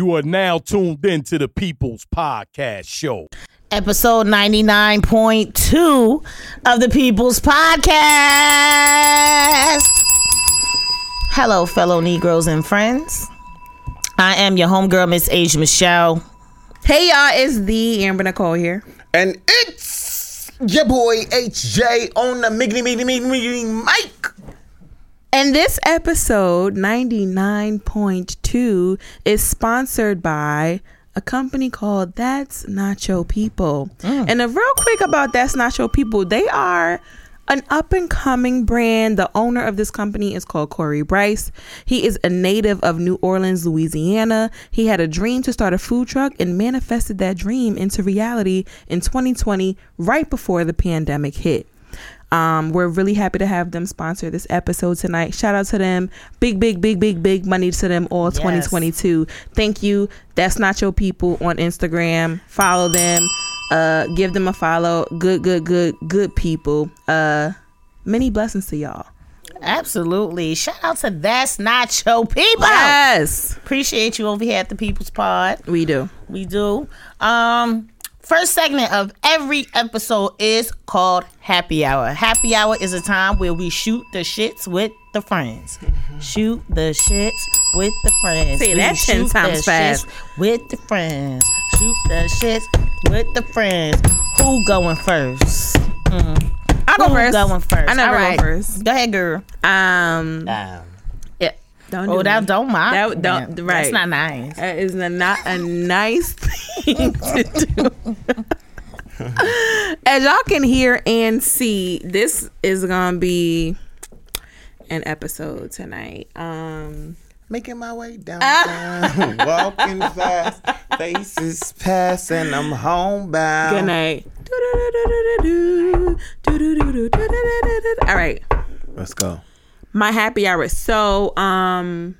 You are now tuned in to the People's Podcast Show. Episode 99.2 of the People's Podcast. Hello, fellow Negroes and friends. I am your homegirl, Miss Asia Michelle. Hey y'all, it's the Amber Nicole here. And it's your boy HJ on the Miggity Miggity Miggity mic. And this episode 99.2 is sponsored by a company called That's Nacho People. Mm. And a real quick about That's Nacho People, they are an up and coming brand. The owner of this company is called Corey Bryce. He is a native of New Orleans, Louisiana. He had a dream to start a food truck and manifested that dream into reality in 2020, right before the pandemic hit. Um, we're really happy to have them sponsor this episode tonight. Shout out to them. Big, big, big, big, big money to them all 2022. Thank you. That's Nacho People on Instagram. Follow them. Uh, give them a follow. Good, good, good, good people. Uh, many blessings to y'all. Absolutely. Shout out to That's Nacho People. Yes, Appreciate you over here at the People's Pod. we do. We do. Um, first segment of every episode is called Happy Hour. Happy Hour is a time where we shoot the shits with the friends. Shoot the shits with the friends. See, that 10 shoot times the fast. shits With the friends. Shoot the shits with the friends. Who going first? I'll go Who first. going first? I never All right. go first. Go ahead, girl. Um, Um. Don't Oh, do that me. don't mind. That don't- That's right. not nice. That is a, not a nice thing to do. As y'all can hear and see, this is gonna be an episode tonight. Um, making my way downtown, walking fast, faces pass, and I'm homebound. good night. All right, Let's go. My happy hour. So, um,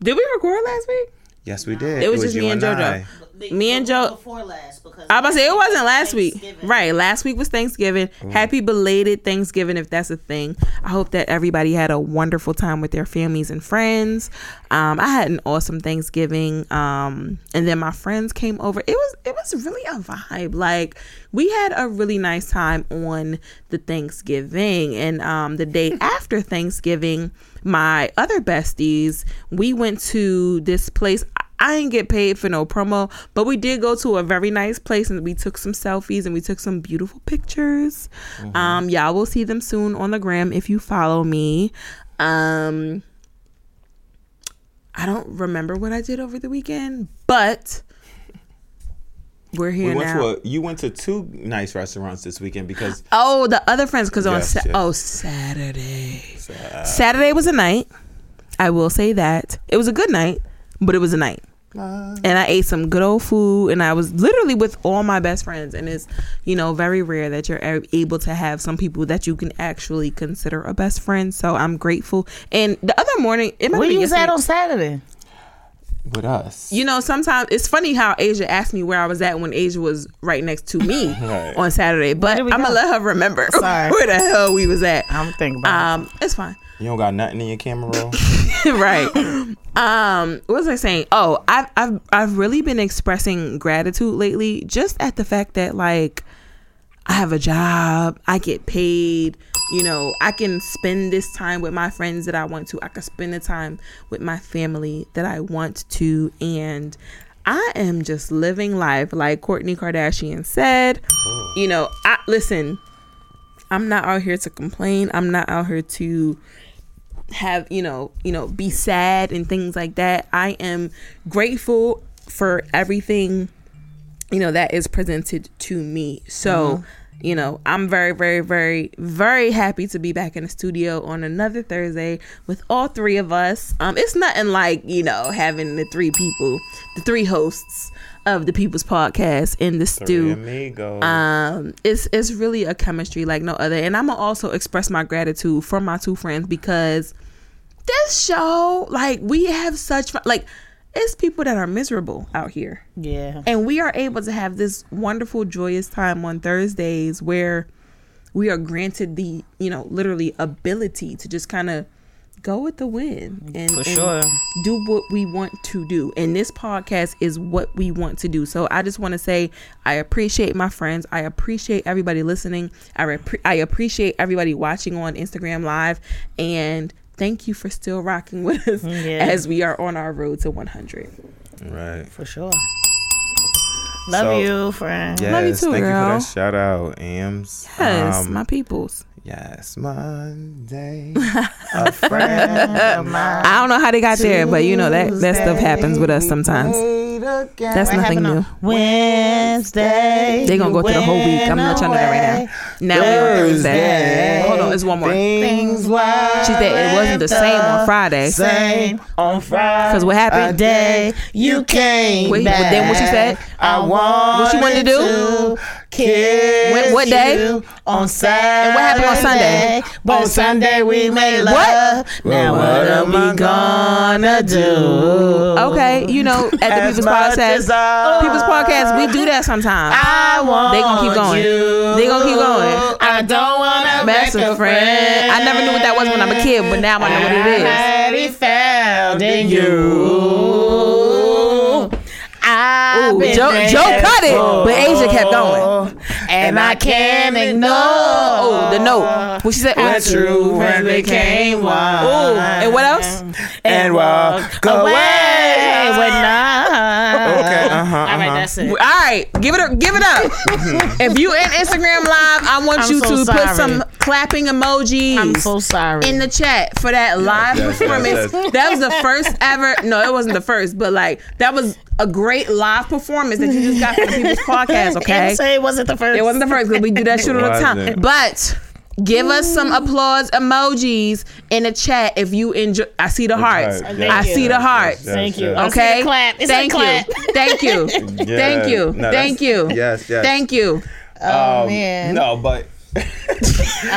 did we record last week? Yes, we did. It was just you me and JoJo. I. Me and Joe. Before last, because I was about to say it wasn't last week. Right. Last week was Thanksgiving. Happy belated Thanksgiving if that's a thing. I hope that everybody had a wonderful time with their families and friends. Um, I had an awesome Thanksgiving. Um, and then my friends came over. It was it was really a vibe. Like we had a really nice time on the Thanksgiving. And um the day after Thanksgiving, my other besties, we went to this place. I didn't get paid for no promo, but we did go to a very nice place and we took some selfies and we took some beautiful pictures. Um, y'all will see them soon on the gram if you follow me. Um, I don't remember what I did over the weekend, but we're here We went now. to a, you went to two nice restaurants this weekend because Oh, the other friends, because on Sa- yes. oh Saturday, Saturday was a night. I will say that it was a good night, but it was a night, and I ate some good old food, and I was literally with all my best friends, and it's you know very rare that you're able to have some people that you can actually consider a best friend. So I'm grateful. And the other morning, it might Where you was at on Saturday? with us. you know, sometimes it's funny how Asia asked me where I was at when Asia was right next to me Right. on Saturday, but I'm we gonna let her remember Sorry. where the hell we was at. I'm thinking about Um, it's fine. You don't got nothing in your camera roll. right. Um, what was I saying? Oh, I've I've I've really been expressing gratitude lately, just at the fact that like I have a job, I get paid, you know, I can spend this time with my friends that I want to. I can spend the time with my family that I want to, and I am just living life like Kourtney Kardashian said. You know, I listen. I'm not out here to complain. I'm not out here to have you know you know be sad and things like that. I am grateful for everything you know that is presented to me. So you know i'm very very very very happy to be back in the studio on another thursday with all three of us. Um it's nothing like you know having the three people the three hosts of the people's podcast in the Three stew amigos. um it's it's really a chemistry like no other and i'm gonna also express my gratitude for my two friends because this show like we have such fun like it's people that are miserable out here Yeah. and we are able to have this wonderful joyous time on thursdays where we are granted the you know literally ability to just kind of go with the wind and, For and do what we want to do. And this podcast is what we want to do. So I just want to say I appreciate my friends. I appreciate everybody listening. I repre- I appreciate everybody watching on Instagram Live and thank you for still rocking with us Yeah. as we are on our road to 100. Right. For sure. Love So- you, friend. Yes, Love you too, thank you for that shout out, Ams. Yes, Um, my peoples. Yes, Monday. a friend of mine. I don't know how they got there, but you know that that stuff happens with us sometimes. That's nothing new. Wednesday. They gonna go through the whole week. I'm not trying to do that right now. Now we on Thursday. Hold on, it's one more. Things were She said it wasn't the same on Friday. same on Friday. Cause what happened? Day you came Wait, back. then what she said? I wanted What she wanted to do? Kiss What- what day? you on Saturday. And what happened on Sunday? But Sunday we made love. What? Now Well, what am I we gonna do? Okay, you know, at the People's Podcast, I- People's Podcast, we do that sometimes. I want They gonna keep going. You. They gonna keep going. I don't wanna Best make a friend. I never knew what that was when I'm a kid, but now I know what it is. already found in you. I've Ooh, Joe, Joe cut it, but Asia kept going. And I can't ignore. Oh, the note. What she said? Our true friends became one. Ooh, and what else? and walk away away. with none. Okay, uh-huh, All right, uh-huh. that's it. All right, give it up, give it up. if you in Instagram live, I want I'm you so to sorry. put some clapping emojis. I'm so sorry. in the chat for that live yes, performance. yes. That was the first ever. No, it wasn't the first, but like that was a great live performance that you just got from the People's Podcast. Okay, Can't say it wasn't the first. it wasn't the first because we do that shit all the time. Wasn't. But give us some applause emojis in the chat if you enjoy. I see the hearts. heart, I yes, see the yes, hearts. yes, Thank you. yes. I see the Okay. clap. It's a Thank clap. you. Thank you. Yeah. Thank you. No, that's- Thank you. Yes, yes. Thank you. Oh Um, man. No, but All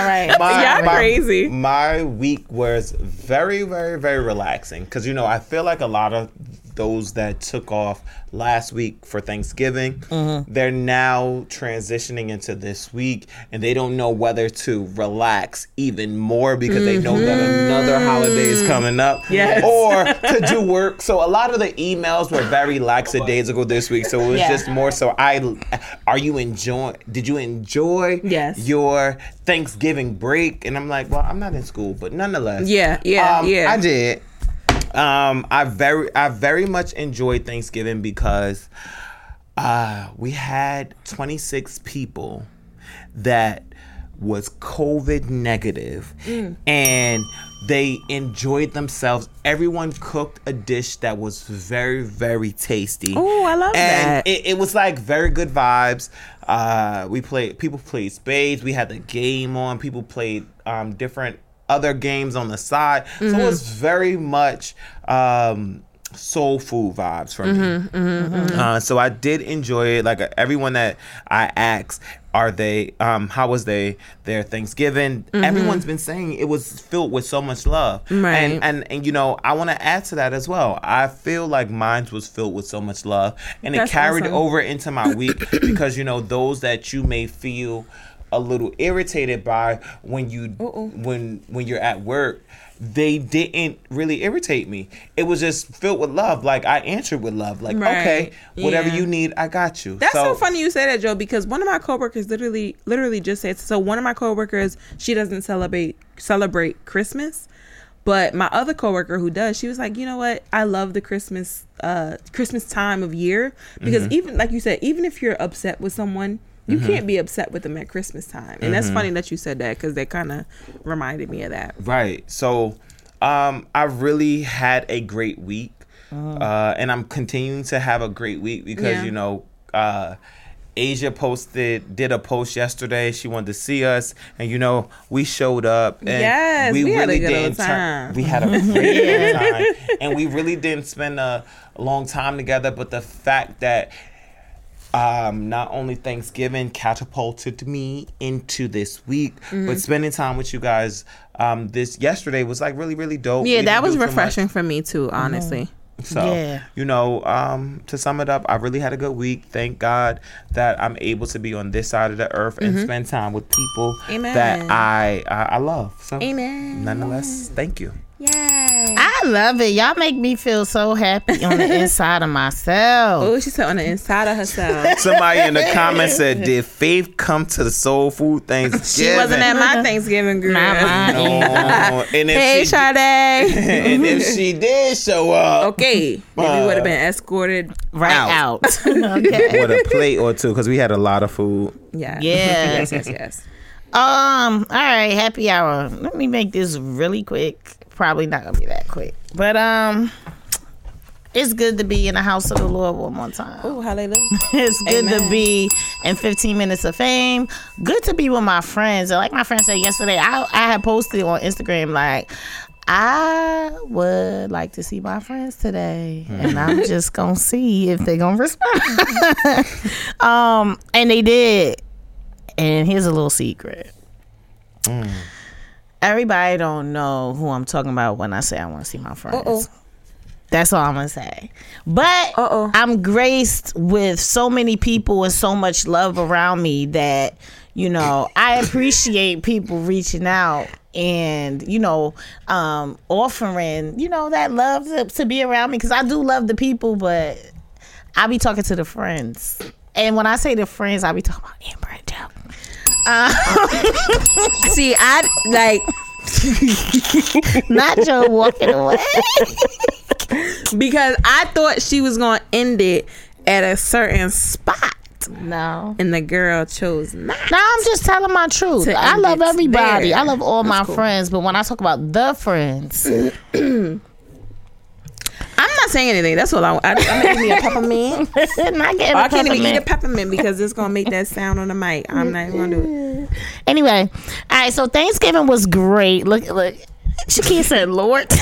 right. my, Y'all my- crazy. My week was very, very, very relaxing because you know I feel like a lot of those that took off last week for Thanksgiving, Mm-hmm. they're now transitioning into this week and they don't know whether to relax even more because they know that another holiday is coming up Mm-hmm. Yes. or to do work. So a lot of the emails were very lackadaisical this week. So it was Yeah. just more so I are you enjoying did you enjoy Yes. your Thanksgiving break? And I'm like, well, I'm not in school, but nonetheless. Yeah, yeah, um, yeah. I did. Um, I very I very much enjoyed Thanksgiving because uh we had 26 people that was COVID negative, Mm. and they enjoyed themselves. Everyone cooked a dish that was very, very tasty. Ooh, I love and that. It, it was like very good vibes. Uh, we played. People played spades. We had the game on. People played um, different other games on the side. So Mm-hmm. it was very much. Um, soul food vibes for me Mm-hmm, uh, so i did enjoy it like uh, everyone that i asked are they um how was they their thanksgiving everyone's been saying it was filled with so much love Mm-hmm. Right. and and and you know i want to add to that as well i feel like mine was filled with so much love and That's it carried awesome. over into my week because you know those that you may feel a little irritated by when you when when you're at work they didn't really irritate me it was just filled with love like i answered with love like Right. okay whatever Yeah. you need i got you That's so, funny you say that, Joe, because one of my coworkers literally literally just said so one of my coworkers, she doesn't celebrate celebrate Christmas. But my other coworker who does, she was like, you know what? I love the Christmas uh Christmas time of year because even like you said, even if you're upset with someone, you can't be upset with them at Christmas time. And that's funny that you said that because that kind of reminded me of that. Right. So, um, I really had a great week, uh, and I'm continuing to have a great week because Yeah. you know, uh, Asia posted did a post yesterday. She wanted to see us, and you know, we showed up. And Yes, we had a good old didn't turn- time. We had a great time, and we really didn't spend a long time together. But the fact that um, not only Thanksgiving catapulted me into this week, Mm-hmm. but spending time with you guys um, this yesterday was like really, really dope. Yeah, We that was do too refreshing for me too, honestly. So, Yeah. you know, um, to sum it up, I really had a good week. Thank God that I'm able to be on this side of the earth and spend time with people Mm-hmm. Amen. that I, I I love. So, Amen. nonetheless, thank you. Yay. I love it. Y'all make me feel so happy on the inside of myself. Oh, she said on the inside of herself. Somebody in the comments said, "Did Faith come to the Soul Food Thanksgiving?" She wasn't at my Thanksgiving girl. Not mine. No. And if Hey, she Sade. and if she did show up, Okay, maybe would have been escorted. Right Out. out. okay. with a plate or two, because we had a lot of food. Yeah. Yes. yes, yes, yes. Um. All right. Happy hour. Let me make this really quick. Probably not gonna be that quick, but um, it's good to be in the house of the Lord one more time. Oh, hallelujah. It's good to be in 15 minutes of fame. Good to be with my friends. And Like my friend said yesterday, I I had posted on Instagram like. I would like to see my friends today, and I'm just gonna see if they're gonna respond. um, and they did. And here's a little secret. Everybody don't know who I'm talking about when I say I want to see my friends. Uh-oh. That's all I'm gonna say. But Uh-oh. I'm graced with so many people and so much love around me that you know I appreciate people reaching out and you know um offering you know that love to, to be around me because I do love the people, but I be talking to the friends. And when I say the friends, I be talking about Amber and Joe. Uh, see, I like Not Joe walking away. because I thought she was gonna end it at a certain spot, No. and the girl chose not. No, I'm just telling my truth. I love everybody. there. I love all my cool. friends, but when I talk about the friends, I'm not saying anything. That's what I. I I'm gonna give me a peppermint. not getting Oh, I can't even eat a peppermint. because it's gonna make that sound on the mic. I'm not even gonna do it. Anyway, all right. So Thanksgiving was great. Look, look. Shakia said, "Lord."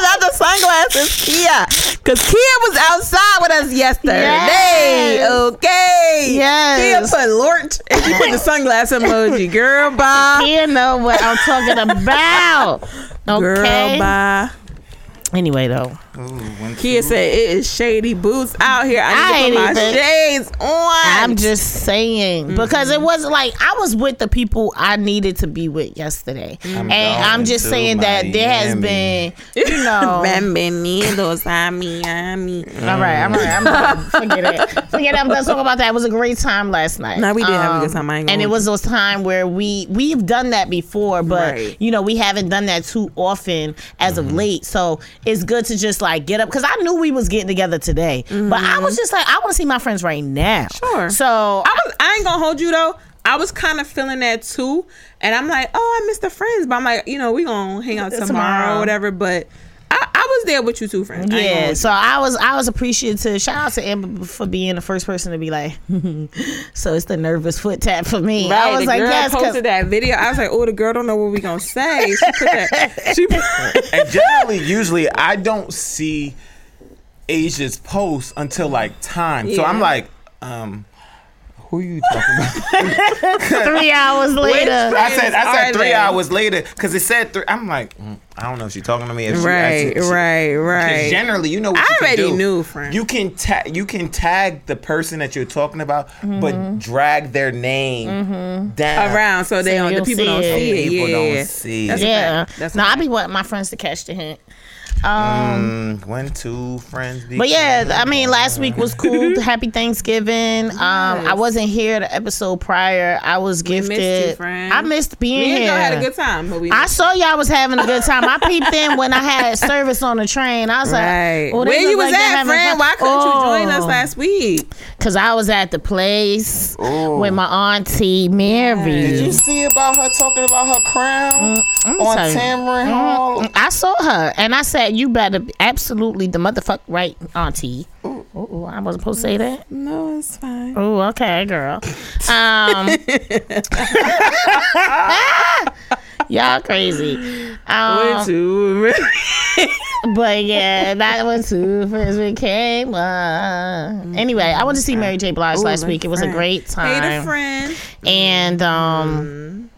Not the sunglasses, Kia, because Kia was outside with us yesterday. Yes. Okay. Yes. Kia put Lord, and she put the sunglass emoji. Girl, bye. You know what I'm talking about. Okay. Girl, bye. Anyway, though, Kia said it is shady boots out here. I I to put my even- shades on. I'm just saying mm-hmm. because it was like I was with the people I needed to be with yesterday, and I'm just to saying that there has Miami. been, you know. Bienvenidos a Miami. All right, all right. I'm done. Forget it. Forget it. I'm done talking about that. It was a great time last night. No, we did have a good um, time. I ain't and it was those time where we we've done that before, but Right. you know we haven't done that too often as of late. So it's good to just like get up because I knew we was getting together today, but I was mm-hmm. just like I want to see my friends right now. Sure. So I was I ain't gonna hold you though. I was kind of feeling that too, and I'm like, oh, I miss the friends, but I'm like, you know, we gonna hang out tomorrow, Tomorrow. or whatever. But I, I was there with you two friends. I ain't gonna Yeah, hold so I was I was appreciative. Shout out to Amber for being the first person to be like, so it's the nervous foot tap for me. right. I was the like, girl yes, 'cause- posted that video. I was like, oh, the girl don't know what we gonna say. She put that. She put, And generally, usually, I don't see Asia's posts until like time. So I'm like, um, who are you talking about? three hours later. I said, I said three they? hours later because it said three. I'm like, mm, I don't know if she's talking to me. If she, right, if she- right, 'cause right. Generally, you know what I you can already do. knew, friend. You can tag you can tag the person that you're talking about, but mm-hmm. drag their name mm-hmm. down Around so they So don't, the people see don't it. see it. People yeah. don't see That's it. yeah. That's a no, I fact. be wanting my friends to catch the hint. Um, Mm, when two friends. but yeah, I mean, last week was cool. Happy Thanksgiving. Um, I wasn't here the episode prior. I was missed you, gifted. I missed being Me and here. Joe had a good time, but we I saw y'all was having a good time. I peeped in when I had service on the train. I was Right. like, oh, Where you was like at, having friend? fun. Why couldn't you join us Oh. last week? Cause I was at the place Oh. with my auntie Mary. Did you see about her talking about her crown let me on tell you. Tamron Hall? I saw her and I said, "You better be absolutely the motherfucker right, auntie." Ooh, ooh, I wasn't supposed to say that. No, it's fine. Oh, okay, girl. Um, y'all crazy. Um, too. but yeah, that was two friends we came. Uh, anyway, I went to see Mary J. Blige last week. It was a great time. Hey, the friend. and um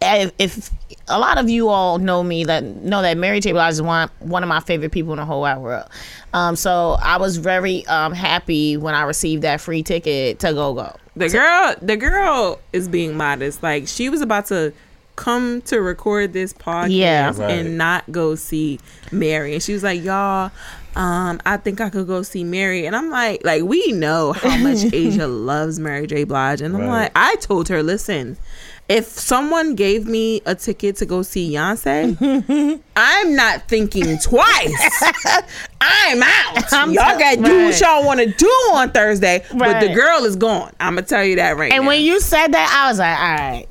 if, if a lot of you all know me that know that Mary J. Blige is one one of my favorite people in the whole wide world. Um, so I was very um happy when I received that free ticket to go go. The girl, the girl is being modest. Like she was about to come to record this podcast Yeah. Right. and not go see Mary, and she was like, "Y'all, um, I think I could go see Mary." And I'm like, like we know how much Asia loves Mary J. Blige, and I'm Right. like, I told her, listen. If someone gave me a ticket to go see Beyonce, I'm not thinking twice. I'm out. I'm y'all tell- got to do right. what y'all want to do on Thursday, but the girl is gone. I'm gonna tell you that right And now. when you said that, I was like, all right.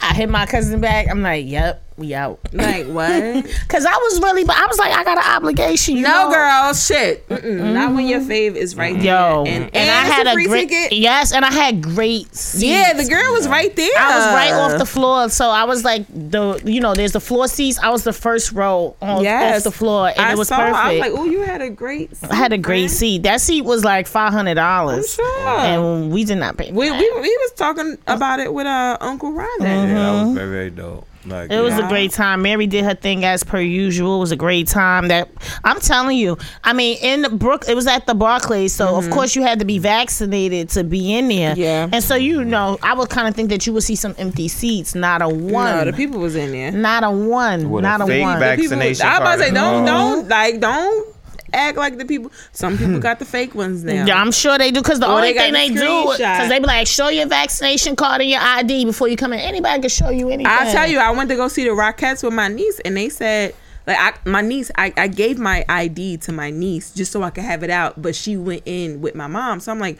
I hit my cousin back. I'm like, yep, we out. like what? Cause I was really, but I was like, I got an obligation. You no, know? girl, shit. Mm-mm, Not when your fave is right there. Yo, and, and, I had a, free great ticket. yes, and I had great seats. Yeah, the girl was right there. I was right off the floor, so I was like the you know there's the floor seats. I was the first row on Yes. off the floor, and I it was saw. perfect. I was like, oh, you had a great. Seat, I had a great friend. seat. That seat was like five hundred dollars, Sure. and we did not pay. we, we we was talking about it with uh Uncle Ron. that Mm-hmm. Yeah, that was very very dope. Like It was yeah. a great time. Mary did her thing as per usual. It was a great time. That I'm telling you. I mean, in Brook, it was at the Barclays, so of course you had to be vaccinated to be in there. Mm-hmm. Yeah. And so you know, I would kind of think that you would see some empty seats. Not a one. No, the people was in there. not a one. With not a, fake one. vac- People, I was about to say, don't Mm-hmm. don't like don't act like the people. Some people got the fake ones now. Yeah, I'm sure they do because the Or only they thing they do because they be like, show your vaccination card and your ID before you come in. Anybody can show you anything. I'll tell you, I went to go see the Rockettes with my niece, and they said, like, I, my niece, I, I gave my ID to my niece just so I could have it out, but she went in with my mom. So I'm like,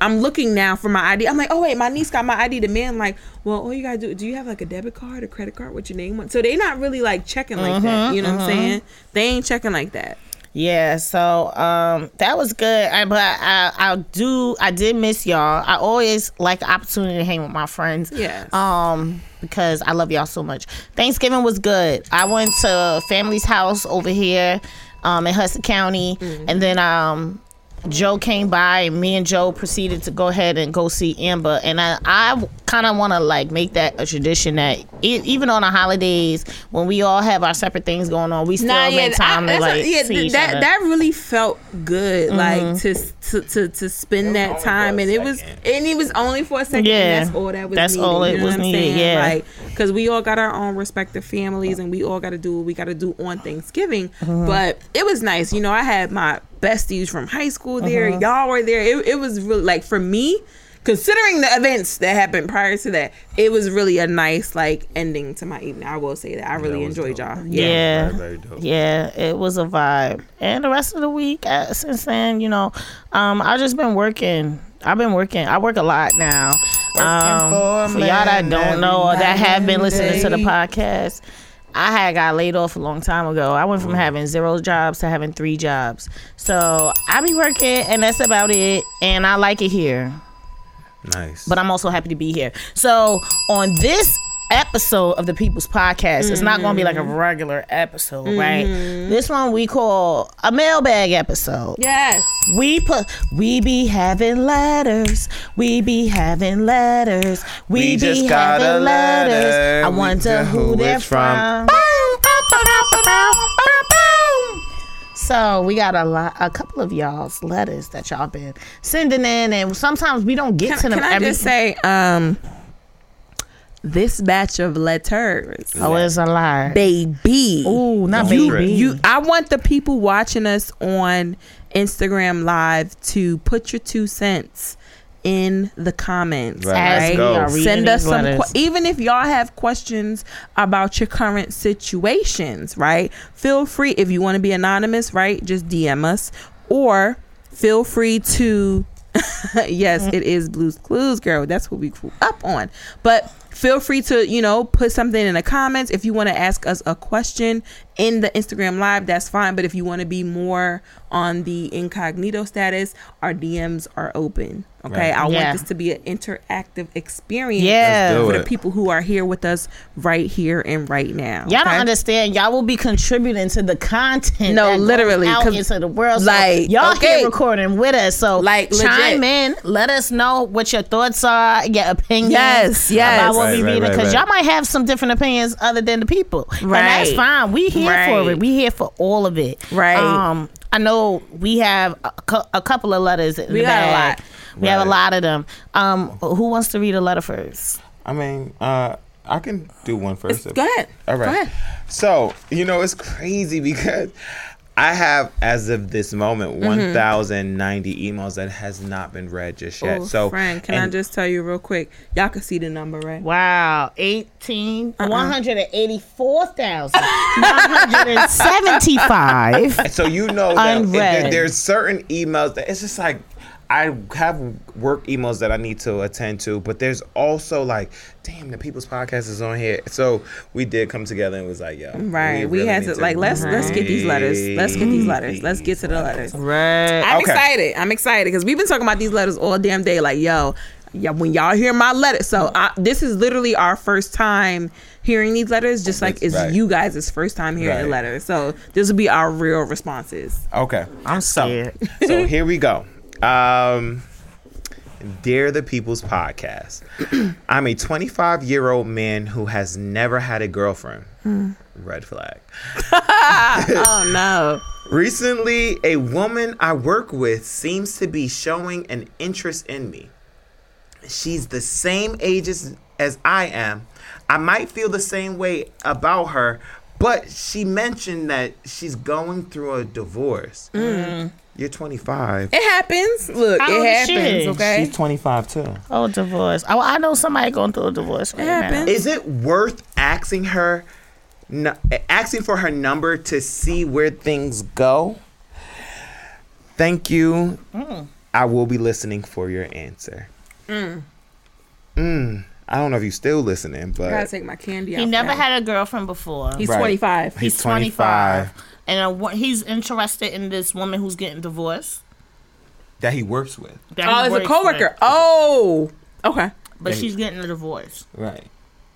I'm looking now for my ID. I'm like, oh, wait, my niece got my ID. The man, like, well, all you gotta do, do you have like a debit card, a credit card, what your name on? So they not really like checking like that. Mm-hmm, you know what I'm mm-hmm. saying? They ain't checking like that. Yeah, so um, that was good. I, but I, I do, I did miss y'all. I always like the opportunity to hang with my friends. Yeah. Um, because I love y'all so much. Thanksgiving was good. I went to family's house over here, um, in Hudson County, and then um. Joe came by and me and Joe proceeded to go ahead and go see Amber and I, I kind of want to like make that a tradition that e- even on the holidays when we all have our separate things going on we still make time I- to that's a- like yeah, see th- each that other. that really felt good, like Mm-hmm. to to to, to spend that time, a and it was and it was only for a second. Yeah, and that's all that was. that's needed, all it you know was needed, saying? yeah. like because we all got our own respective families, and we all got to do what we got to do on Thanksgiving. Mm-hmm. But it was nice, you know. I had my besties from high school there. Mm-hmm. Y'all were there. It, it was really like for me. Considering the events that happened prior to that, it was really a nice like ending to my evening. I will say that I really That enjoyed dope. y'all. yeah, Very, very yeah, it was a vibe. And the rest of the week, uh, since then, you know, um, I've just been working. I've been working. I work a lot now. Um, for a for y'all that don't know or that have been listening to the podcast, I had got laid off a long time ago. I went from mm. having zero jobs to having three jobs. So I be working, and that's about it. And I like it here. Nice. but I'm also happy to be here. So on this episode of the People's Podcast, it's not going to be like a regular episode, right? This one we call a mailbag episode. Yes. We put we be having letters. We be having letters. We, We be just got a having letters. letter. I We wonder who who they're from. from. So we got a lot, a couple of y'all's letters that y'all been sending in, and sometimes we don't get Can, to them can I every. just say, um, this batch of letters, oh, it's a lie. baby. Ooh, not You- baby. You, I want the people watching us on Instagram Live to put your two cents in the comments. Right, As right? we go. Send us some, letters. que- even if y'all have questions about your current situations, right? Feel free if you want to be anonymous, right? Just DM us, or feel free to. yes, mm. it is Blues Clues, girl. That's what we grew up on. But feel free to you know put something in the comments. If you want to ask us a question in the Instagram live. That's fine. But if you want to be more on the incognito status, our DMs are open. Okay, Right. I Yeah. want this to be an interactive experience Yeah. Let's do for the people who are here with us right here and right now. Y'all don't understand. Y'all will be contributing to the content. No, literally, out 'cause, into the world. So like, y'all okay. here recording with us. So Like, chime legit. in. Let us know what your thoughts are, your opinions. Yes, yes. About what what Right, we right, reading because right. y'all might have some different opinions other than the people, and that's fine. We here for Right. it. We here for all of it. Right. Um, I know we have a, cou- a couple of letters. We the got a lot. We have a lot of them. Um, who wants to read a letter first? I mean, uh, I can do one first. Go ahead. All right. Go ahead. So, you know, it's crazy because I have, as of this moment, Mm-hmm. 1,090 emails that has not been read just yet. Oh, so, friend, can I just tell you real quick? Y'all can see the number, right? Wow, 18, Uh-uh. 184,975. So you know that if there- there's certain emails that it's just like I have work emails that I need to attend to, but there's also like, damn, the People's Podcast is on here. So we did come together and was like, yo, Right. We, really had need to like let's let's get these letters. Let's get these letters. Let's get to the letters. right. I'm Okay. excited. I'm excited because we've been talking about these letters all damn day. Like, yo, yeah, when y'all hear my letter, so I, this is literally our first time hearing these letters, just like it's right. you guys' first time hearing the Right. letters. So this will be our real responses. Okay. I'm scared. so here we go. Um, Dear the People's Podcast. I'm a 25 year old man who has never had a girlfriend. Red flag. Oh no. Recently, a woman I work with seems to be showing an interest in me. She's the same age as, as I am. I might feel the same way about her, but she mentioned that she's going through a divorce. You're 25. It happens. Look, How it old is she? happens. Okay. She's 25 too. Oh, divorce. Oh, I know somebody going through a divorce. Right It now. happens. Is it worth asking her, nu- asking for her number to see where things go? Thank you. I will be listening for your answer. Mm. I don't know if you're still listening, but I gotta take my candy out. He never that. had a girlfriend before. He's Right. 25. He's He's 25. 25. And wha- he's interested in this woman who's getting divorced. that he works with. that Oh, he it's a works coworker. with, Oh. Okay. But she's getting a divorce. Right.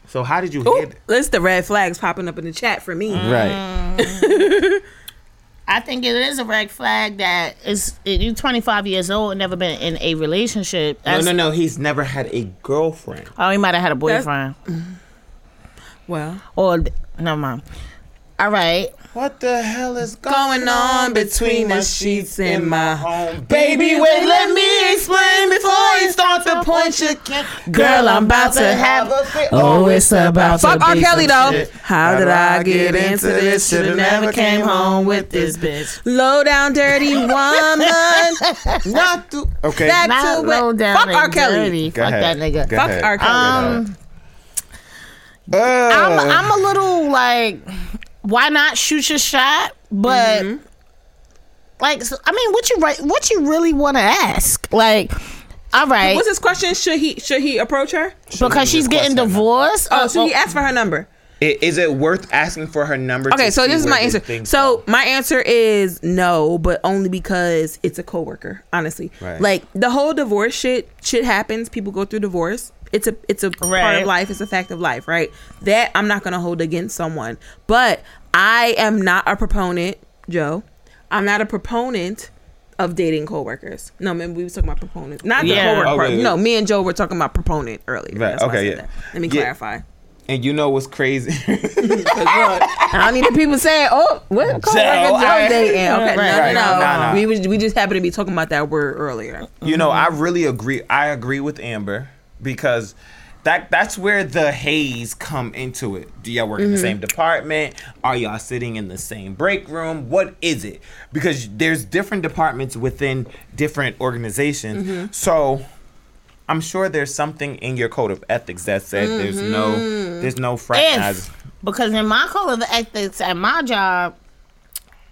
So how did you Ooh, hear that? that's the red flags popping up in the chat for me. Mm. Right. I think it is a red flag that is you're 25 years old and never been in a relationship. No, That's- no, no. He's never had a girlfriend. Oh, he might have had a boyfriend. Well, Or never mind. All right. What the hell is going on between the sheets in my home? Baby, wait, let me explain before you start to point your Girl, I'm about to have a fit. Oh, it's about Fuck R. Kelly though. shit. How did I get into this? Shoulda never came home with this bitch. low down dirty woman. Not to. Okay. Back Not to low it. down Fuck and R. Kelly. dirty. Go Fuck ahead. that nigga. Go Fuck ahead. R. Kelly. Um, Uh, I'm, I'm a little like, why not shoot your shot? But Mm-hmm. like, so, I mean, what you right? What you really want to ask? Like, all right, What's his question? Should he should he approach her? because she's getting divorced. Oh, so he asked for her number. I- is it worth asking for her number? Okay, to so this is my answer. So go? my answer is no, but only because it's a coworker. Honestly, Right. like the whole divorce shit, shit happens. People go through divorce. It's a it's a part of life. It's a fact of life, right? That I'm not gonna hold against someone. But I am not a proponent, Joe. I'm not a proponent of dating coworkers. No, man, we was talking about proponents, not the Yeah. coworker part. Okay. No, me and Joe were talking about proponent earlier. Right, That's okay, yeah. that. Let me Yeah. clarify. and you know what's crazy? I don't need the people saying, "Oh, what coworker Joe I- dating?" Okay, no, Right, no, no. no, no. We was, we just happened to be talking about that word earlier. you know, mm-hmm. I really agree. I agree with Amber because that that's where the haze come into it. Do y'all work in the mm-hmm. same department? Are y'all sitting in the same break room? What is it? Because there's different departments within different organizations. Mm-hmm. So I'm sure there's something in your code of ethics that said there's no mm-hmm. there's no fraternizing. because in my code of ethics at my job,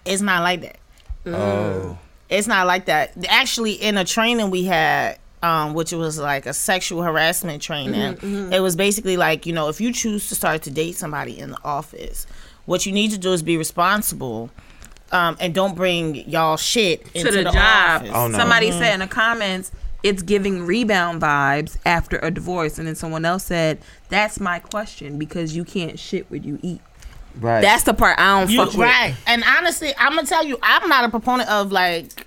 it's not like that. Oh. It's not like that. Actually, in a training we had, um, which was like a sexual harassment training, it was basically like you know if you choose to start to date somebody in the office, what you need to do is be responsible. Um, and don't bring y'all shit into to the, the, job. office. Oh, no. Somebody said in the comments, it's giving rebound vibes after a divorce, and then someone else said, "That's my question because you can't shit what you eat." Right. That's the part I don't You, fuck with. right. And honestly, I'm gonna tell you, I'm not a proponent of like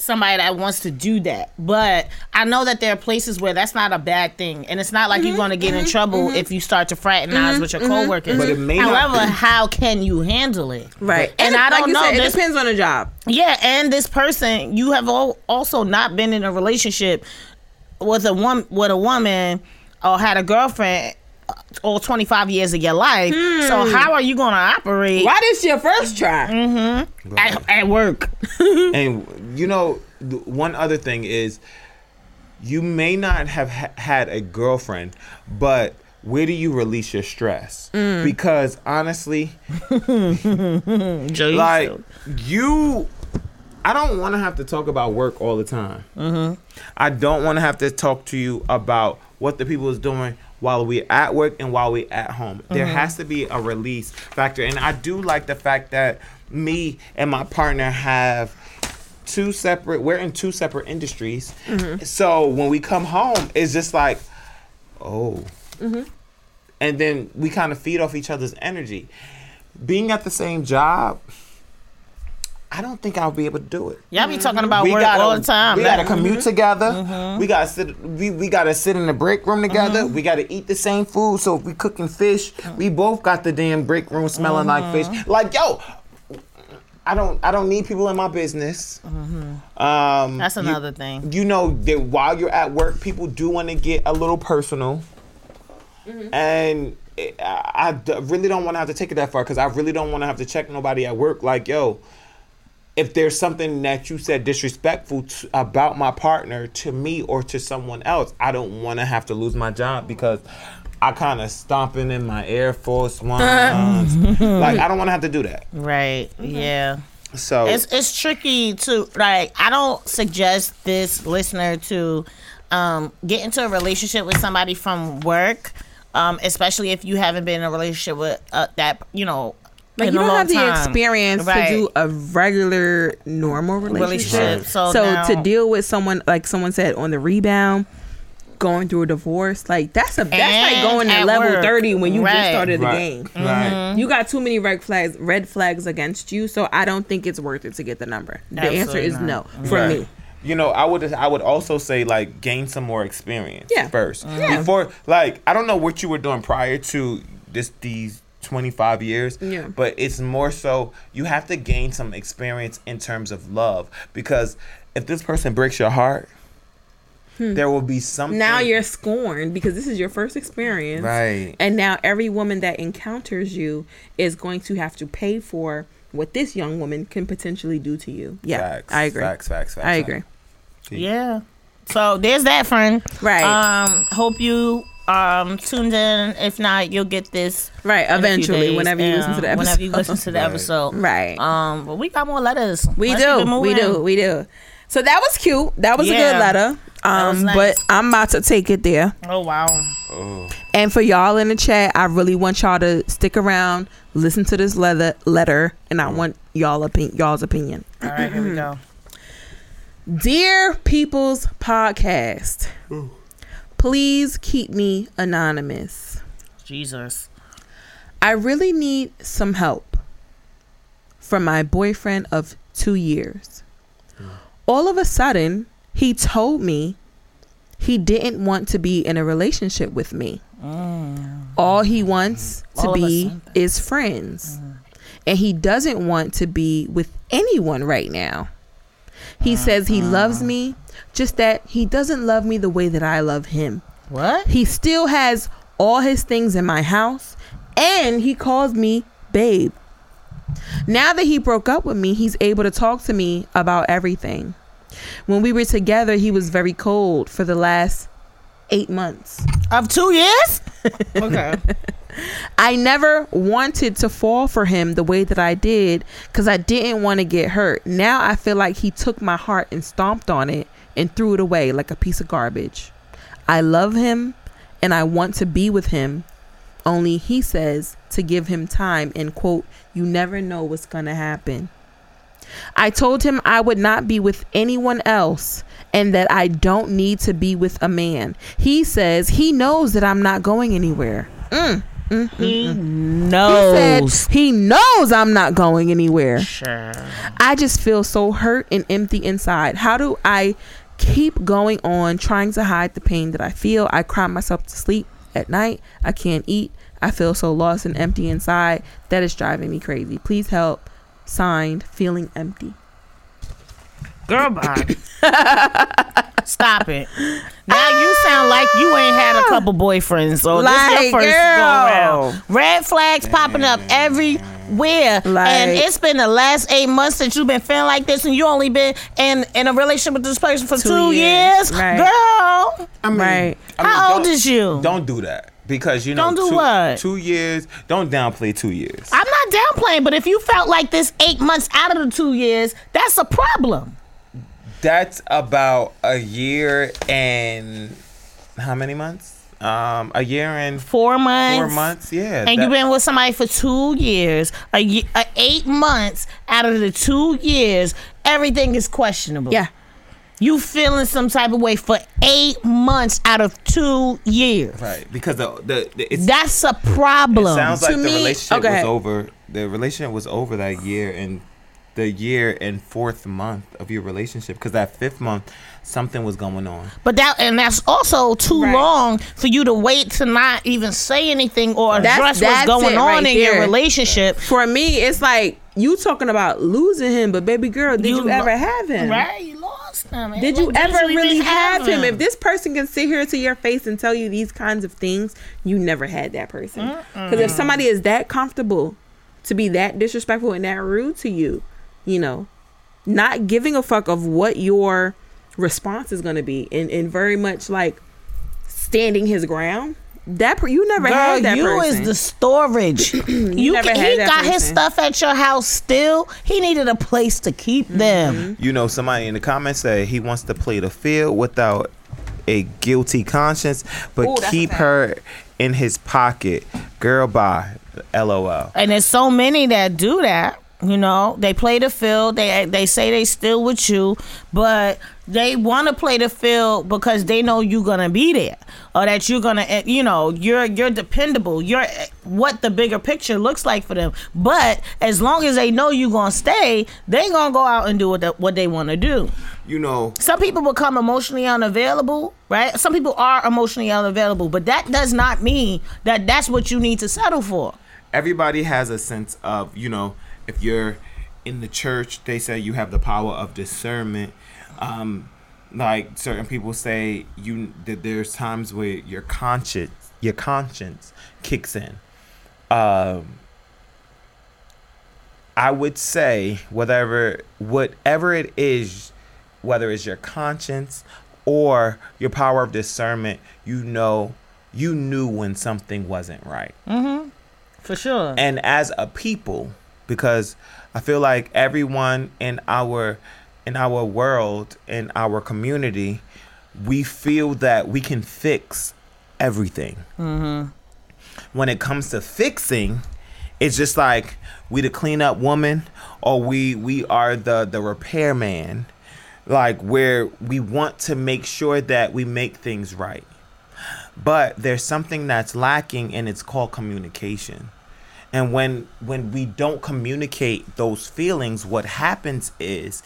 somebody that wants to do that. But I know that there are places where that's not a bad thing, and it's not like you're mm-hmm. going to get in mm-hmm. trouble mm-hmm. if you start to fraternize with your coworkers. But it may However, be. how can you handle it? Right. And, I don't you know. said, it this- depends on the job. yeah, and this person, you have al- also not been in a relationship with a woman, with a woman, or had a girlfriend all 25 years of your life. So hmm. how are you going to operate Why this your first try? Mm-hmm. at, at work? and you know, one other thing is, you may not have ha- had a girlfriend, but where do you release your stress? Mm. Because honestly, like you i don't want to have to talk about work all the time Mm-hmm. i don't want to have to talk to you about what the people is doing while we at work and while we at home. There mm-hmm. has to be a release factor. And i do like the fact that me and my partner have two separate we're in two separate industries. Mm-hmm. So when we come home it's just like oh. Mm-hmm. And then we kind of feed off each other's energy. Being at the same job I don't think I'll be able to do it. Y'all be talking about We work gotta, all the time. We Like, gotta commute mm-hmm. together. Mm-hmm. We gotta sit. We, we gotta sit in the break room together. Mm-hmm. We gotta eat the same food. So if we cooking fish, we both got the damn break room smelling like fish. Like yo, I don't. I don't need people in my business. Um, That's you- another thing. You know that while you're at work, people do want to get a little personal, and it, I, I d- really don't want to have to take it that far because I really don't want to have to check nobody at work. Like yo, if there's something that you said disrespectful to, about my partner to me or to someone else, I don't want to have to lose my job because I kind of stomping in my Air Force Ones. like I don't want to have to do that. Right. Yeah. So It's it's tricky to like. I don't suggest this listener to um, get into a relationship with somebody from work, um, especially if you haven't been in a relationship with uh, that you know. Like in you don't long have the experience Right. to do a regular normal relationship. Relationship, so so now- to deal with someone like someone said on the rebound, going through a divorce, like that's a that's like going to at level work. thirty when you just Right. started the right, game. right. Mm-hmm. You got too many red flags red flags against you, so I don't think it's worth it to get the number. The answer Absolutely is no mm-hmm. for Right. me. You know, I would I would also say like gain some more experience Yeah. first Yeah. before like I don't know what you were doing prior to this these 25 years Yeah. but it's more so you have to gain some experience in terms of love because if this person breaks your heart there will be something Hmm. Now you're scorned because this is your first experience. right And now every woman that encounters you is going to have to pay for what this young woman can potentially do to you. Yeah, facts, I agree. facts facts facts I agree. Yeah. So there's that, friend. Right. Um. Hope you um tuned in. If not, you'll get this Right, in a few eventually, days, whenever you listen to the um, Whenever you episode. listen to the Right. episode. Right. Um. But we got more letters. we Let's do. We do. We do. So that was cute. That was a good letter. Um, nice. but I'm about to take it there. Oh wow. And for y'all in the chat, I really want y'all to stick around, listen to this letter, letter, and I want y'all opinion, y'all's opinion. All right. Here we go. Dear People's Podcast, please keep me anonymous. Jesus. I really need some help from my boyfriend of two years. Hmm. All of a sudden, he told me he didn't want to be in a relationship with me. Hmm. All he wants to All be is friends. Hmm. And he doesn't want to be with anyone right now. He says he loves me, just that he doesn't love me the way that I love him. What? He still has all his things in my house and he calls me babe. Now that he broke up with me, he's able to talk to me about everything. When we were together, he was very cold for the last eight months. Of two years? okay. I never wanted to fall for him the way that I did because I didn't want to get hurt. Now I feel like he took my heart and stomped on it and threw it away like a piece of garbage. I love him and I want to be with him. Only he says to give him time and quote, you never know what's going to happen. I told him I would not be with anyone else and that I don't need to be with a man. He says he knows that I'm not going anywhere. Mm. mm, mm he mm. He knows. said he knows I'm not going anywhere. Sure. I just feel so hurt and empty inside. How do I keep going on trying to hide the pain that I feel? I cry myself to sleep at night. I can't eat. I feel so lost and empty inside. That is driving me crazy. Please help. Signed, feeling empty. Girl, bye. Stop it. Now you sound like you ain't had a couple boyfriends, so this Like, your first go around. Red flags popping up everywhere, Like- and it's been the last eight months that you've been feeling like this, and you only been in in a relationship with this person for two, Two years, years, right. girl. I mean, Right. I mean, How old is you? Don't do that because you know. Don't do two, what? Two years. Don't downplay two years. I'm not downplaying, but if you felt like this eight months out of the two years, that's a problem. That's about a year and how many months? Um, a year and Four months. four months. Yeah. And that- you've been with somebody for two years, a, ye- a eight months out of the two years, everything is questionable. Yeah. You feeling some type of way for eight months out of two years. right because the the, the it's, That's a it problem. sounds like To the me- relationship okay. was over. The relationship was over that year and the year and fourth month of your relationship because that fifth month something was going on. but that and that's also too Right. long for you to wait to not even say anything or That's- address that's what's going on right in your there. relationship. For me, it's like you talking about losing him, but baby girl, did you, lo- ever have him? Right, you lost him. Did you When ever even really have him? If this person can sit here to your face and tell you these kinds of things, you never had that person. Because if somebody is that comfortable to be that disrespectful and that rude to you, you know, not giving a fuck of what your response is going to be, and, and very much like standing his ground. That per- you never Girl, had that you person. is the storage. you never can, had he that got his stuff at your house still. He needed a place to keep Mm-hmm. them. You know, somebody in the comments said he wants to play the field without a guilty conscience, but Ooh, keep her in his pocket. Girl, bye. LOL. And there's so many that do that. You know, they play the field. They they say they still with you, but they want to play the field because they know you're gonna be there, or that you're gonna, eh, you know, you're you're dependable. You're eh, what the bigger picture looks like for them. But as long as they know you're gonna stay, they gonna go out and do what the, what they want to do. You know, some people become emotionally unavailable, right? Some people are emotionally unavailable, but that does not mean that that's what you need to settle for. everybody has a sense of, you know, if you're in the church, they say you have the power of discernment. Um, like certain people say you that there's times where your conscience your conscience kicks in. Um I would say whatever whatever it is, whether it's your conscience or your power of discernment, you know you knew when something wasn't right. Mm-hmm. For sure. And as a people, because I feel like everyone in our in our world, in our community, we feel that we can fix everything. Mm-hmm. When it comes to fixing, it's just like we the cleanup woman or we we are the the repairman. Like where we want to make sure that we make things right. But there's something that's lacking and it's called communication. And when when we don't communicate those feelings what happens is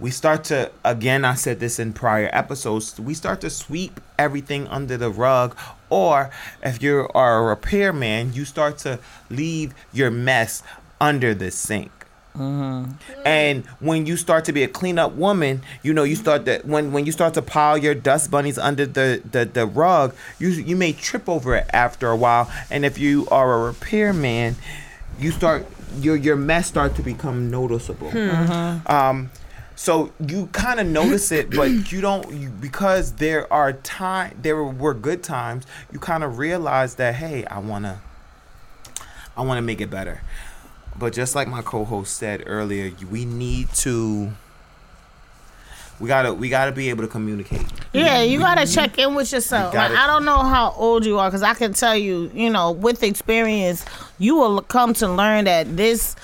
we start to again i said this in prior episodes we start to sweep everything under the rug or if you are a repairman you start to leave your mess under the sink mm-hmm. and when you start to be a cleanup woman, you know, you start that when when you start to pile your dust bunnies under the, the, the rug, you you may trip over it after a while. And if you are a repairman, you start your your mess start to become noticeable. Hmm. Mm-hmm. Um, so you kind of notice it, but you don't you, because there are time there were good times. You kind of realize that hey, I wanna I wanna make it better. But just like my co-host said earlier, we need to we gotta we gotta be able to communicate. Yeah, you gotta check in with yourself. You Like, gotta- I don't know how old you are, because I can tell you, you know, with experience, you will come to learn that this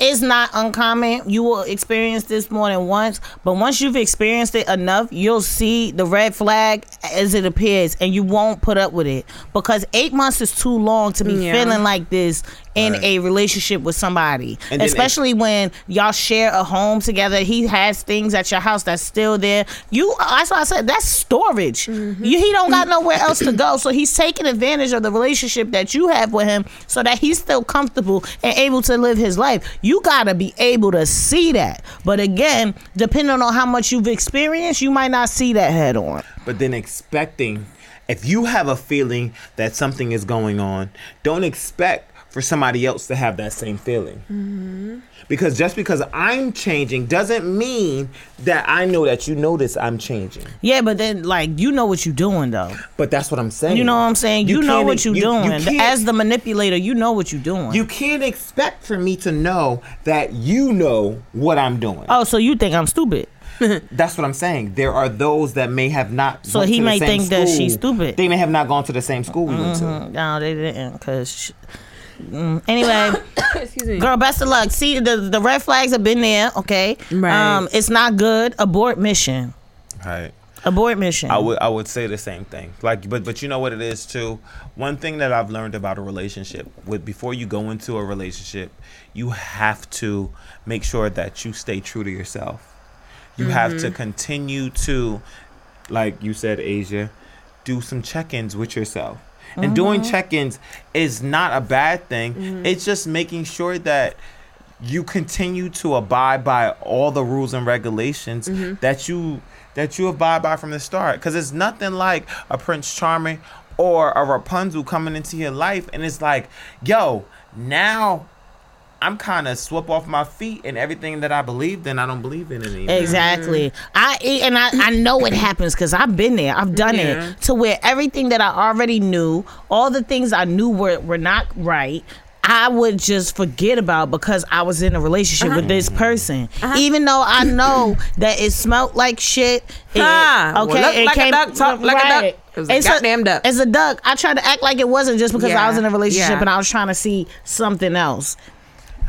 it's not uncommon. You will experience this more than once, but once you've experienced it enough, you'll see the red flag as it appears, and you won't put up with it because eight months is too long to be Yeah. feeling like this in Right. a relationship with somebody, And then it- especially when y'all share a home together. He has things at your house that's still there. You, that's why I said that's storage. Mm-hmm. You, he don't got nowhere else to go, so he's taking advantage of the relationship that you have with him, so that he's still comfortable and able to live his life. You gotta be able to see that. But again, depending on how much you've experienced, you might not see that head on. but then expecting if you have a feeling that something is going on don't expect for somebody else to have that same feeling because just because i'm changing doesn't mean that i know that you notice i'm changing Yeah, but then like you know what you're doing though. but that's what i'm saying You know what I'm saying? You, know what you're you- you doing. can't- As the manipulator, you know what you're doing. you can't expect for me to know that you know what i'm doing oh, so you think I'm stupid? That's what I'm saying. There are those that may have not. So he to the may think that she's stupid. They may have not gone to the same school we went to. Mm-hmm. No, they didn't. Cause sh- mm, anyway, Excuse me. girl, best of luck. See, the the red flags have been there. Okay, Right. Um, it's not good. Abort mission. Right. Abort mission. I would I would say the same thing. Like, but but you know what it is too. One thing that I've learned about a relationship with before you go into a relationship, you have to make sure that you stay true to yourself. You have to continue to, like you said, Asia, do some check-ins with yourself. And doing mm-hmm. check-ins is not a bad thing. Mm-hmm. It's just making sure that you continue to abide by all the rules and regulations mm-hmm. that you that you abide by from the start. Because it's nothing like a prince charming or a rapunzel coming into your life and it's like yo now i'm kind of swept off my feet and everything that i believed in i don't believe in it anymore Exactly. I and I, I know it happens because I've been there. I've done Yeah. it to where everything that I already knew, all the things I knew were were not right. I would just forget about because I was in a relationship with this person, even though I know that it smelled like shit. It, Ah, well, look it like a duck, talk like a duck. It was a It's goddamn duck. It's a duck. I tried to act like it wasn't just because I was in a relationship yeah. and I was trying to see something else.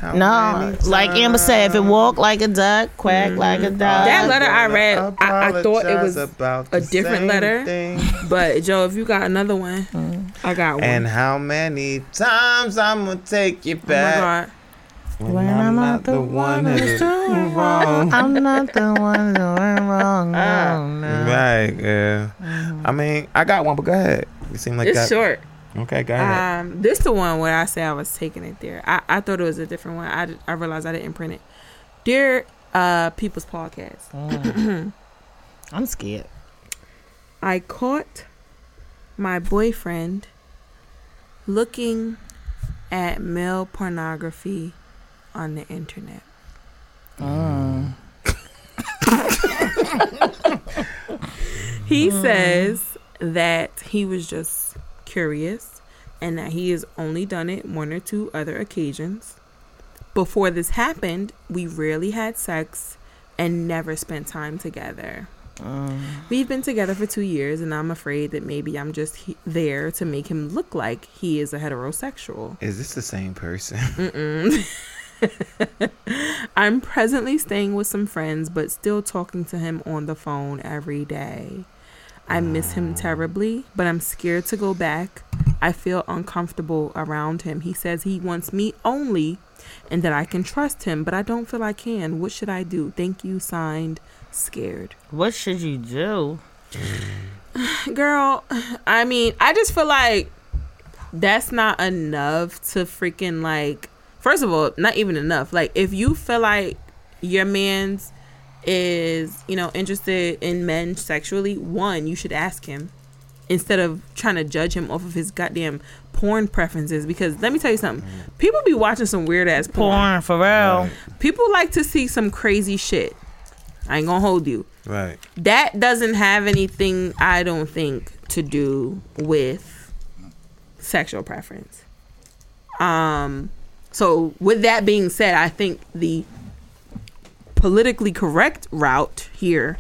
How No, like Amber said, if it walk like a duck, quack like a mm-hmm. duck. That letter I read, I, I thought it was about a different letter. thing. But Joe, if you got another one, mm. I got one. and how many times i'm gonna take you oh my back god. when, i'm not the one who's doing wrong I'm not the one doing wrong. No, no. Right, yeah. I mean, I got one, but go ahead. You seem like It's that. short. Okay, go ahead. Um, this the one where I say I was taking it there. I, I thought it was a different one. I, I realized I didn't print it. Dear uh, People's Podcast, I'm scared. I caught my boyfriend looking at male pornography on the internet. he says that he was just curious and that he has only done it one or two other occasions. Before this happened, we rarely had sex and never spent time together. Uh. We've been together for two years, and I'm afraid that maybe I'm just he- there to make him look like he is a heterosexual. Is this the same person? I'm presently staying with some friends, but still talking to him on the phone every day. I miss him terribly, but I'm scared to go back. I feel uncomfortable around him. He says he wants me only and that I can trust him, but I don't feel I can. What should I do? Thank you, signed, scared. What should you do? Girl, I mean, I just feel like that's not enough to freaking like. First of all, not even enough. Like, if you feel like your man's is, you know, interested in men sexually, one, you should ask him instead of trying to judge him off of his goddamn porn preferences. Because let me tell you something, people be watching some weird ass porn. Porn for real. People like to see some crazy shit. I ain't gonna hold you right. that doesn't have anything i don't think to do with sexual preference um so with that being said i think the politically correct route here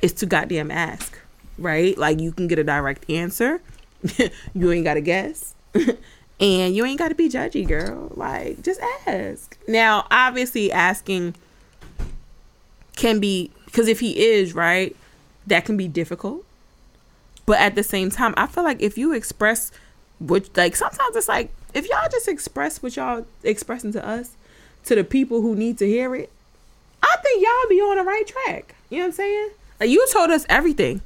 is to goddamn ask right like you can get a direct answer you ain't gotta guess And you ain't got to be judgy, girl. Like, just ask. Now, obviously, asking can be because if he is right, that can be difficult. But at the same time, I feel like if you express which like sometimes it's like if y'all just express what y'all expressing to us to the people who need to hear it, I think y'all be on the right track. You know what I'm saying? Like you told us everything.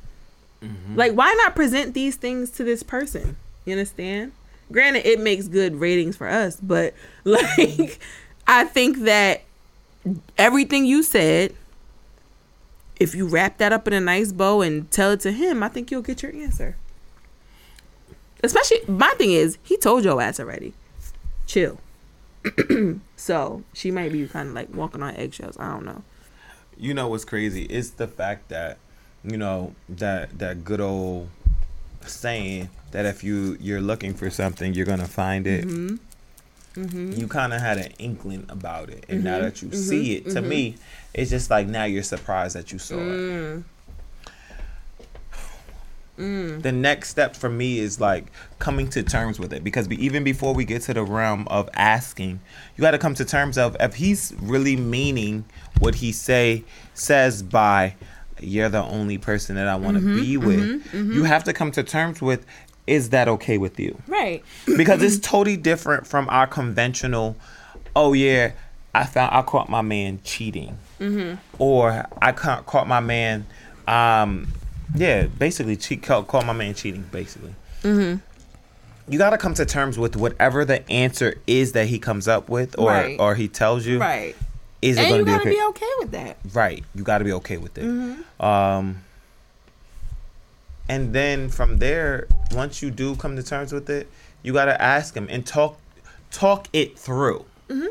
Mm-hmm. Like why not present these things to this person? You understand? Granted, it makes good ratings for us, but like I think that everything you said, if you wrap that up in a nice bow and tell it to him, I think you'll get your answer. Especially my thing is, he told your ass already. Chill. so she might be kind of like walking on eggshells. I don't know. you know what's crazy? Is the fact that you know that that good old saying that if you you're looking for something you're gonna find it. Mm-hmm. Mm-hmm. You kind of had an inkling about it and now mm-hmm. that you see it to me it's just like now you're surprised that you saw it mm. Mm. the next step for me is like coming to terms with it. Because be, even before we get to the realm of asking you got to come to terms of if he's really meaning what he say says by you're the only person that I want to mm-hmm, be with mm-hmm, mm-hmm. you have to come to terms with is that okay with you? Right. because it's totally different from our conventional oh yeah i found i caught my man cheating or i ca- caught my man um yeah basically cheat caught, caught my man cheating basically you got to come to terms with whatever the answer is that he comes up with or Right. or he tells you Right. is it gonna be gotta okay be okay with that. right you got to be okay with it Mm-hmm. um and then from there once you do come to terms with it you got to ask him and talk talk it through Mm-hmm.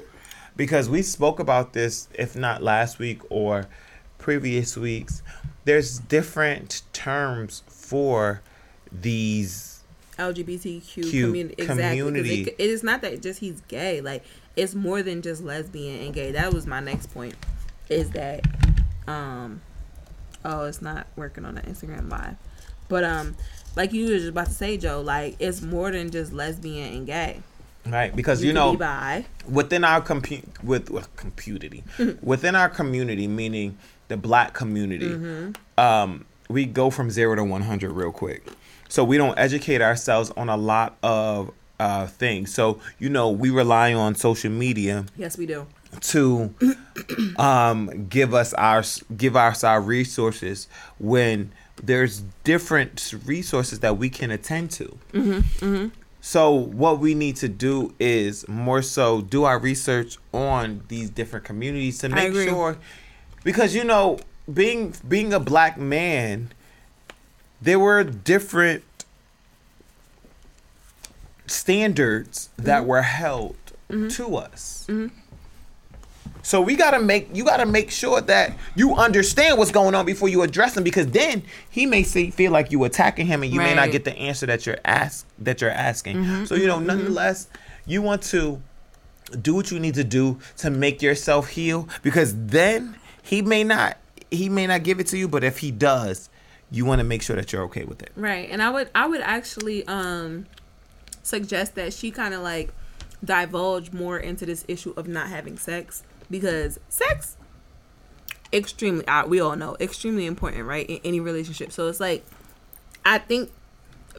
because we spoke about this if not last week or previous weeks there's different terms for these LGBTQ Q community. Exactly. community. It, it is not that just he's gay. Like it's more than just lesbian and gay. That was my next point. Is that um oh it's not working on the Instagram live. But um like you were just about to say, Joe, like it's more than just lesbian and gay. right because you, could know be within our compu- with well, community within our community meaning the black community um we go from 0 to 100 real quick. So we don't educate ourselves on a lot of uh things. So you know we rely on social media Yes, we do. to um give us our give us our resources when there's different resources that we can attend to. So what we need to do is more so do our research on these different communities to make sure because you know being being a black man there were different standards that mm-hmm. were held mm-hmm. to us. Mm-hmm. So we gotta make you gotta make sure that you understand what's going on before you address him because then he may see, feel like you attacking him and you may not get the answer that you're ask that you're asking. So you know, nonetheless, you want to do what you need to do to make yourself heal because then he may not he may not give it to you, but if he does, you want to make sure that you're okay with it. Right. And I would I would actually um suggest that she kind of like divulge more into this issue of not having sex because sex extremely uh, we all know extremely important right in any relationship so it's like i think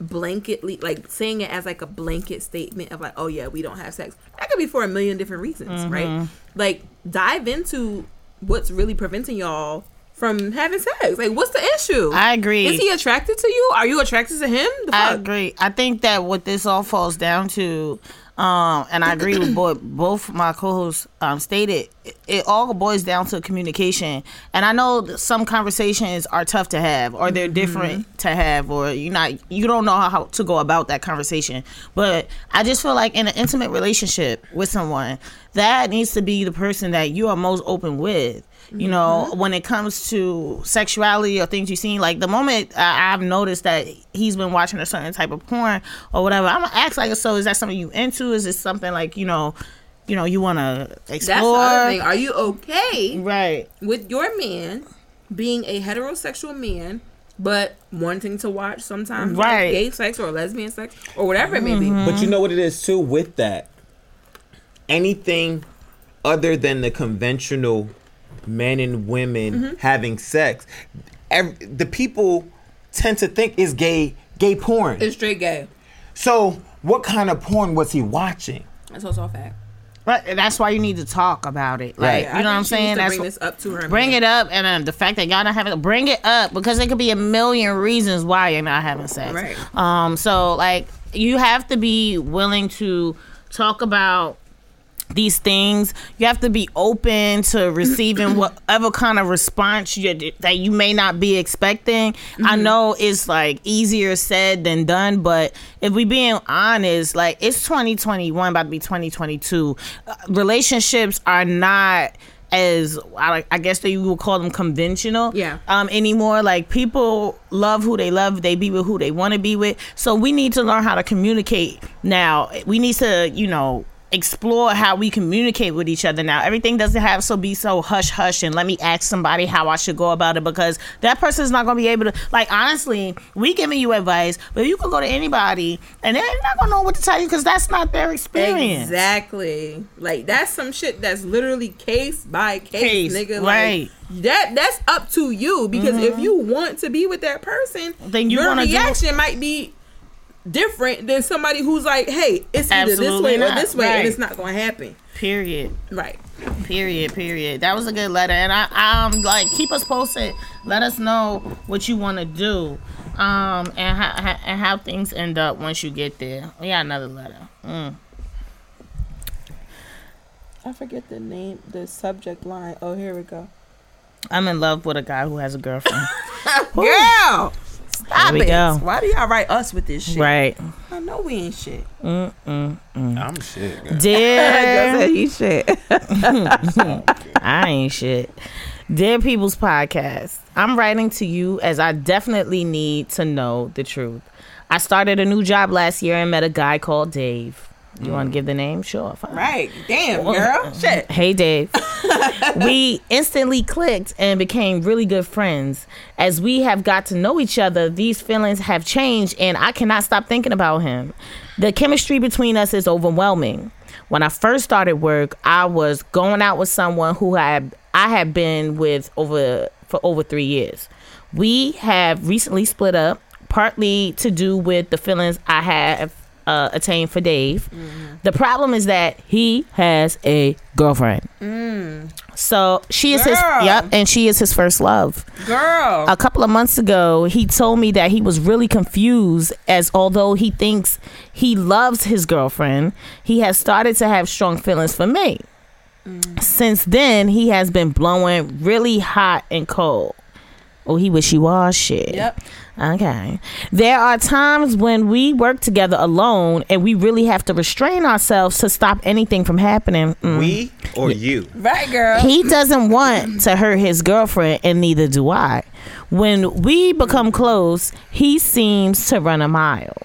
blanketly like saying it as like a blanket statement of like oh yeah we don't have sex that could be for a million different reasons right like dive into what's really preventing y'all from having sex? Like what's the issue? I agree. is he attracted to you? Are you attracted to him? I agree. I think that what this all falls down to, um, and I agree with both both my co-hosts um, stated, it, it all boils down to communication. And I know some conversations are tough to have, or they're different to have, or you not you don't know how to go about that conversation. But I just feel like in an intimate relationship with someone, that needs to be the person that you are most open with. You know, mm-hmm. when it comes to sexuality or things you've seen, like the moment I, I've noticed that he's been watching a certain type of porn or whatever, I'm gonna ask like, so is that something you into? Is this something like you know, you know, you want to That's the explore? other thing. Are you okay Right. with your man being a heterosexual man but wanting to watch sometimes Right. like gay sex or lesbian sex or whatever it may be. Mm-hmm. But you know what it is too with that? Anything other than the conventional men and women Mm-hmm. having sex, ev- the people tend to think is gay gay porn. It's straight gay. so what kind of porn was he watching? That's also a fact. But that's why you need to talk about it. Like, Right. you I know what I'm think she needs saying? That's bring this up to her. Bring man. it up, and um, the fact that y'all not having bring it up because there could be a million reasons why you're not having sex. Right. Um. So like, you have to be willing to talk about these things. You have to be open to receiving whatever kind of response you, that you may not be expecting. I know it's like easier said than done, but if we being honest, like it's 2021, about to be 2022. Uh, relationships are not as I, I guess they would call them conventional Yeah. um anymore like people love who they love they be with who they want to be with so we need to learn how to communicate now we need to you know explore how we communicate with each other now everything doesn't have to be so hush hush and let me ask somebody how i should go about it because that person is not going to be able to like honestly we giving you advice but you can go to anybody and they're not going to know what to tell you because that's not their experience Exactly. Like that's some shit that's literally case by case, Case, nigga. right. Like that that's up to you because if mm-hmm. you want to be with that person, Then you your reaction might be different than somebody who's like, "Hey, it's either this Absolutely way or this way," Right. and it's not going to happen. period Right. Period. Period. That was a good letter, and I um like keep us posted. Let us know what you want to do, um, and how, how and how things end up once you get there. We got another letter. Mm. I forget the name, the subject line. Oh, here we go. I'm in love with a guy who has a girlfriend. Girl, stop we it. go. Why do y'all write us with this shit? right. I know we ain't shit. Mm, mm, mm. I'm shit. girl. Dear, he shit. I ain't shit. Dear People's Podcast, I'm writing to you as I definitely need to know the truth. I started a new job last year and met a guy called Dave. You want to give the name? Sure. Fine. Right. Damn, girl. Shit. Hey, Dave. we instantly clicked and became really good friends. As we have got to know each other, these feelings have changed, and I cannot stop thinking about him. The chemistry between us is overwhelming. When I first started work, I was going out with someone who had I had been with over for over three years. We have recently split up, partly to do with the feelings I have uh, attained for Dave. Mm-hmm. The problem is that he has a girlfriend. Mm. So she is his yep, and she is his first love. Girl. A couple of months ago, he told me that he was really confused as although he thinks he loves his girlfriend, he has started to have strong feelings for me. Mm. Since then, he has been blowing really hot and cold. Oh, he wishy washy. Yep. Okay. There are times when we work together alone and we really have to restrain ourselves to stop anything from happening. Mm. We or you? Right, girl. He doesn't want to hurt his girlfriend, and neither do I. When we become close, he seems to run a mile.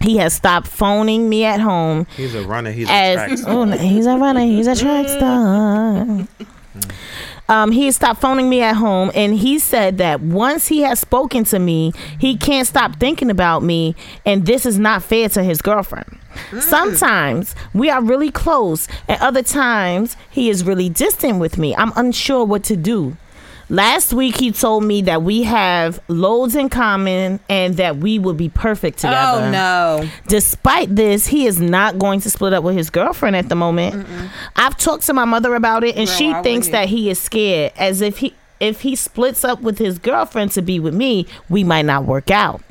He has stopped phoning me at home He's a runner. He's a as track star. oh, he's a runner, he's a track star. Um, he stopped phoning me at home, and he said that once he has spoken to me, he can't stop thinking about me, and this is not fair to his girlfriend. Sometimes we are really close, and other times he is really distant with me. I'm unsure what to do. Last week he told me that we have loads in common and that we will be perfect together. Oh no. Despite this, he is not going to split up with his girlfriend at the moment. I've talked to my mother about it, and Girl, she thinks that he is scared, as if he if he splits up with his girlfriend to be with me, we might not work out.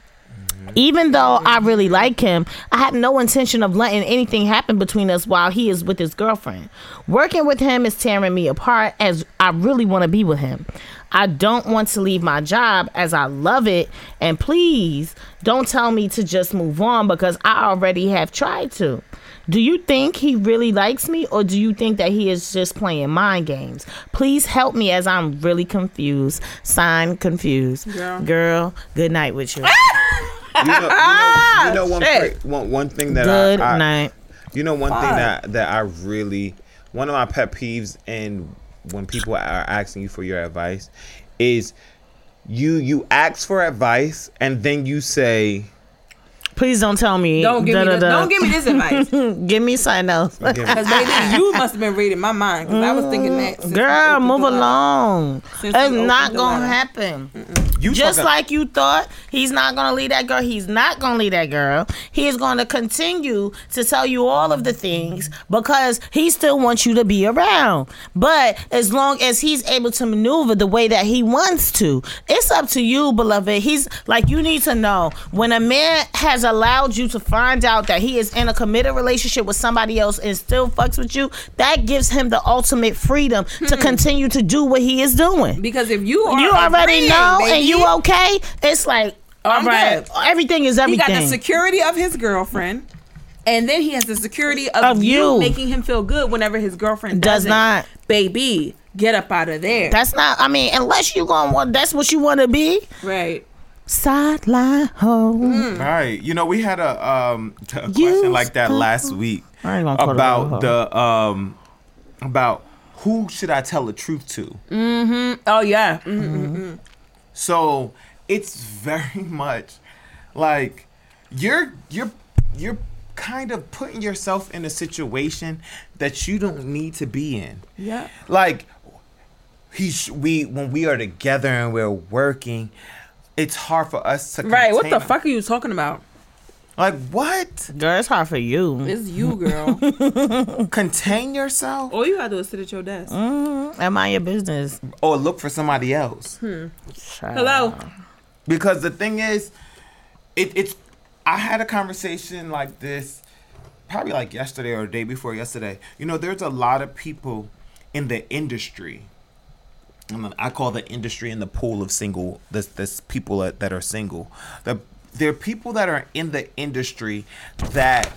Even though I really like him, I have no intention of letting anything happen between us while he is with his girlfriend. Working with him is tearing me apart as I really want to be with him. I don't want to leave my job as I love it. And please don't tell me to just move on because I already have tried to. Do you think he really likes me or do you think that he is just playing mind games? Please help me as I'm really confused. Sign confused. Girl. Girl, good night with you. You know, you know, you know one, ah, shit. one one thing that good I, I night. you know one thing that that I really one of my pet peeves and when people are asking you for your advice is you you ask for advice and then you say Please don't tell me. Don't give me this, da-da-da. don't give me this advice. Give me something else. Because baby, you must have been reading my mind. Because I was thinking that. Mm, girl, move opened the letter. along. Since It's not gonna letter. happen. You Just fucking- like you thought, he's not gonna leave that girl. He's not gonna leave that girl. He is gonna continue to tell you all of the things because he still wants you to be around. But as long as he's able to maneuver the way that he wants to, it's up to you, beloved. He's like you need to know when a man has allowed you to find out that he is in a committed relationship with somebody else and still fucks with you, that gives him the ultimate freedom to hmm. continue to do what he is doing Because if you are you already agreeing, know baby, and you okay it's like all I'm right good. everything is He everything got the security of his girlfriend, and then he has the security of, Of you. you. making him feel good whenever his girlfriend Does doesn't. Baby, get up out of there. that's not i mean unless you gonna want that's what you want to be right. sideline hoe Mm. Right. You know, we had a um t- a You question like that last week I ain't gonna call it a about the um about who should I tell the truth to. Mm-hmm. Oh yeah. Mm. So it's very much like you're you're you're kind of putting yourself in a situation that you don't need to be in. Yeah. Like he's we when we are together and we're working, it's hard for us to Right. What the fuck are you talking about? Like what? girl it's hard for you It's you, girl. Contain yourself All you gotta do is sit at your desk. Mm-hmm. am i your business or look for somebody else. Hmm. Hello. Because the thing is, it, it's. I had a conversation like this, probably like yesterday or the day before yesterday. You know, there's a lot of people in the industry. And I call the industry in the pool of single. This this people that, that are single. The there are people that are in the industry that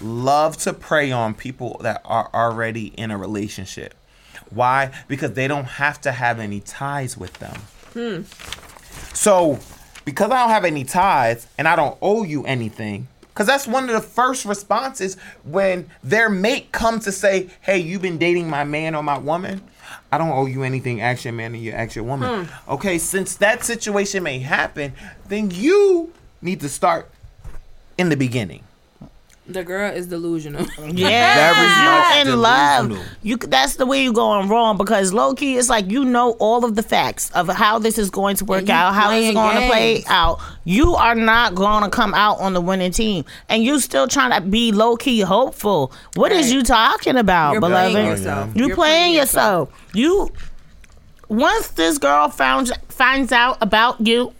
love to prey on people that are already in a relationship. Why? Because they don't have to have any ties with them. Hmm. So, because I don't have any ties and I don't owe you anything, because that's one of the first responses when their mate comes to say, Hey, you've been dating my man or my woman. I don't owe you anything, your man and you ask your woman. Hmm. Okay, since that situation may happen, then you need to start in the beginning. The girl is delusional. yeah you much in love you that's the way you're going wrong because low-key it's like you know all of the facts of how this is going to work out how it's playing going to play out you are not going to come out on the winning team and you still trying to be low-key hopeful What is Right. you talking about You're beloved playing yourself. you You're playing yourself. You once this girl found finds out about you,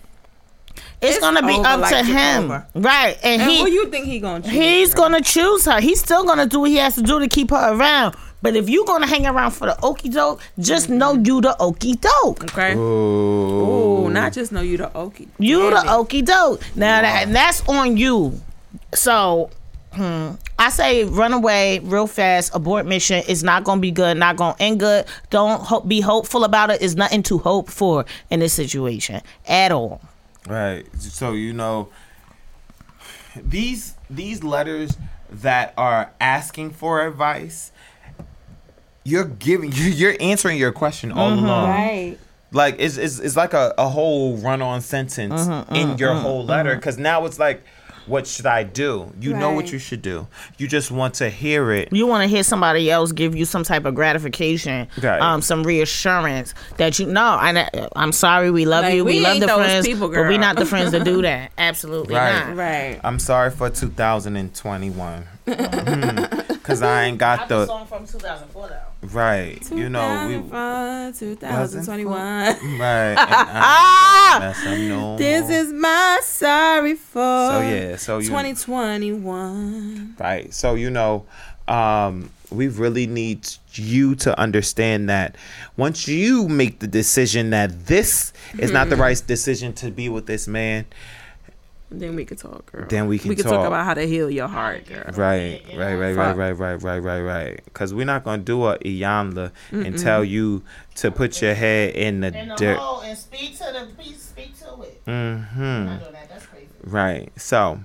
it's, It's gonna be over up like to him, over. right? And, And he who you think he gonna choose? he's girl? gonna choose her. He's still gonna do what he has to do to keep her around. But if you gonna hang around for the okey doke, just know you the okey doke. Okay. Ooh, not just know you the okie. You the it. okey doke. Now that and that's on you. So hmm, I say run away real fast. Abort mission is not gonna be good. Not gonna end good. Don't ho- be hopeful about it. It's nothing to hope for in this situation at all. Right. So you know these these letters that are asking for advice, you're giving you're answering your question all mm-hmm. along. Right. Like it's, it's it's like a, a whole run on sentence mm-hmm, in mm-hmm, your whole letter because now it's like, what should I do? You know what you should do. You just want to hear it. You want to hear somebody else give you some type of gratification, Right. um, some reassurance that you know. I, I'm sorry, we love Like, you, we, we love the those friends, people, but we girl. not the friends to do that. Absolutely Right. not. Right. I'm sorry for 2021 because I ain't got the song from 2004 though. right. You know we 2021. right. and I ain't no This is my sorry for. So yeah, so you 2021. right. So you know, um, we really need you to understand that once you make the decision that this is not the right decision to be with this man, Then we could talk, girl. Then we can we could talk. talk. about how to heal your heart, girl. right, right, right, right, right, right, right, right, right. Because we're not gonna do a Iyanla and tell you to put your head in the And the dirt. and speak to the speak, speak to it. Mm-hmm. Not doing that. That's crazy. Right. So,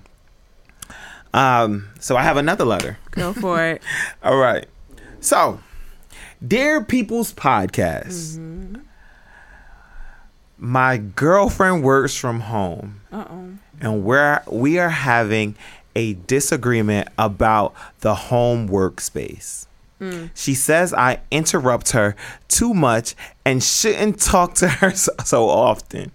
um, so I have another letter. Go for it. All right. So, dear People's Podcast, My girlfriend works from home. Uh-oh. And we're we are having a disagreement about the home workspace. Hmm. She says I interrupt her too much and shouldn't talk to her so, so often.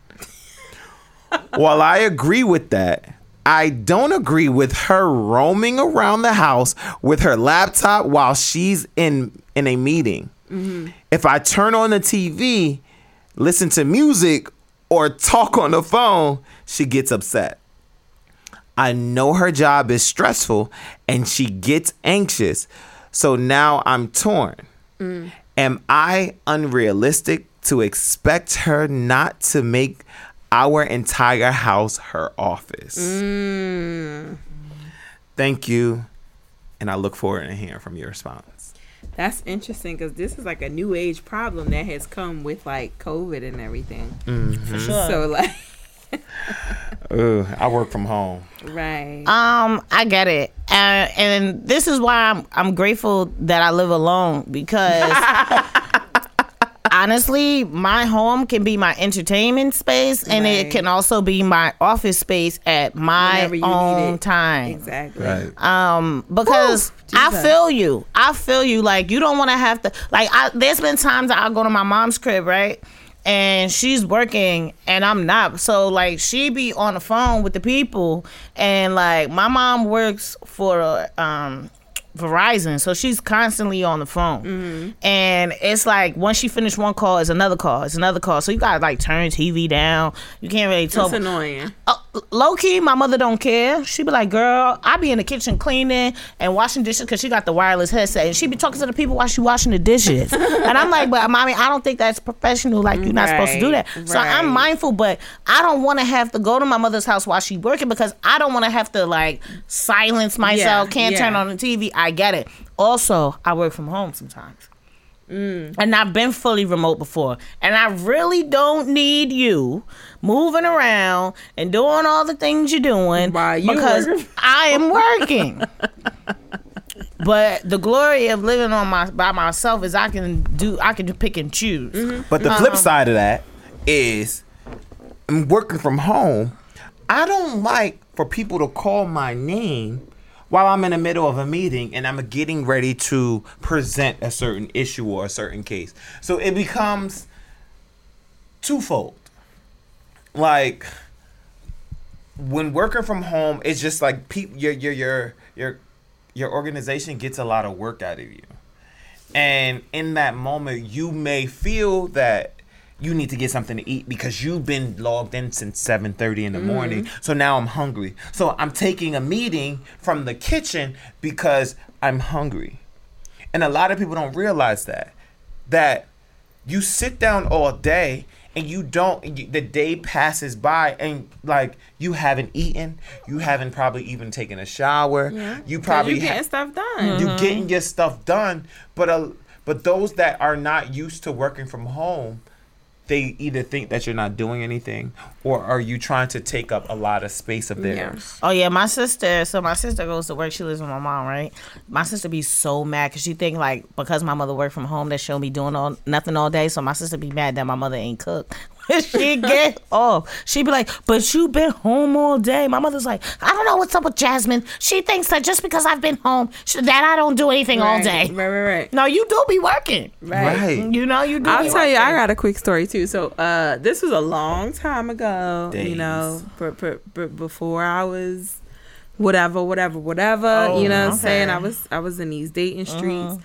While I agree with that, I don't agree with her roaming around the house with her laptop while she's in in a meeting. Mm-hmm. If I turn on the TV, listen to music, or talk on the phone, she gets upset. I know her job is stressful and she gets anxious. So now I'm torn. Mm. Am I unrealistic to expect her not to make our entire house her office? Mm. Thank you. And I look forward to hearing from your response. That's interesting because this is like a new age problem that has come with like COVID and everything. For sure. So like, Ooh, I work from home. right. Um, I get it, uh, and this is why I'm I'm grateful that I live alone because honestly, my home can be my entertainment space, and Right. it can also be my office space at my Whenever you need own time. exactly. Um, because I feel you. I feel you. Like you don't want to have to. Like I, there's been times that I go to my mom's crib, right, and she's working and I'm not. So like she be on the phone with the people, and like my mom works for um. Verizon, so she's constantly on the phone, Mm-hmm. and it's like once she finished one call, it's another call, it's another call. So you gotta like turn TV down. You can't really talk. That's annoying. Uh, low key, my mother don't care. She be like, "Girl, I be in the kitchen cleaning and washing dishes because she got the wireless headset, and she be talking to the people while she washing the dishes." and I'm like, "But mommy, I don't think that's professional. Like you're not supposed to do that." Right, So I'm mindful, but I don't want to have to go to my mother's house while she working because I don't want to have to like silence myself. Yeah, Can't turn on the TV. I get it. Also, I work from home sometimes. Mm. And I've been fully remote before. And I really don't need you moving around and doing all the things you're doing While you because working. I am working. but the glory of living on my by myself is I can do I can pick and choose. Mm-hmm. But the flip side of that is I'm working from home. I don't like for people to call my name while I'm in the middle of a meeting and I'm getting ready to present a certain issue or a certain case. So it becomes twofold. Like when working from home, it's just like your your your your your organization gets a lot of work out of you. And in that moment, you may feel that you need to get something to eat because you've been logged in since 7:30 in the morning. So now I'm hungry. So I'm taking a meeting from the kitchen because I'm hungry. And a lot of people don't realize that that you sit down all day and you don't the day passes by and like you haven't eaten, you haven't probably even taken a shower. You probably you ha- getting stuff done. you getting your stuff done but uh, but those that are not used to working from home they either think that you're not doing anything or are you trying to take up a lot of space of theirs Oh yeah, my sister. So my sister goes to work. She lives with my mom, right? My sister be so mad because she think like because my mother work from home that she'll be doing all nothing all day. So my sister be mad that my mother ain't cook. When she get off, she be like, "But you been home all day." My mother's like, "I don't know what's up with Jasmine. She thinks that just because I've been home, she, that I don't do anything all Right, day. Right, right, right. No, you do be working. Right. right You know, you do. I'll be tell you, I working. got a quick story too. So, uh, this was a long time ago. You know, Days. for, for, for- before I was whatever, whatever, whatever. Oh, you know what I'm saying? I was I was in these dating streets,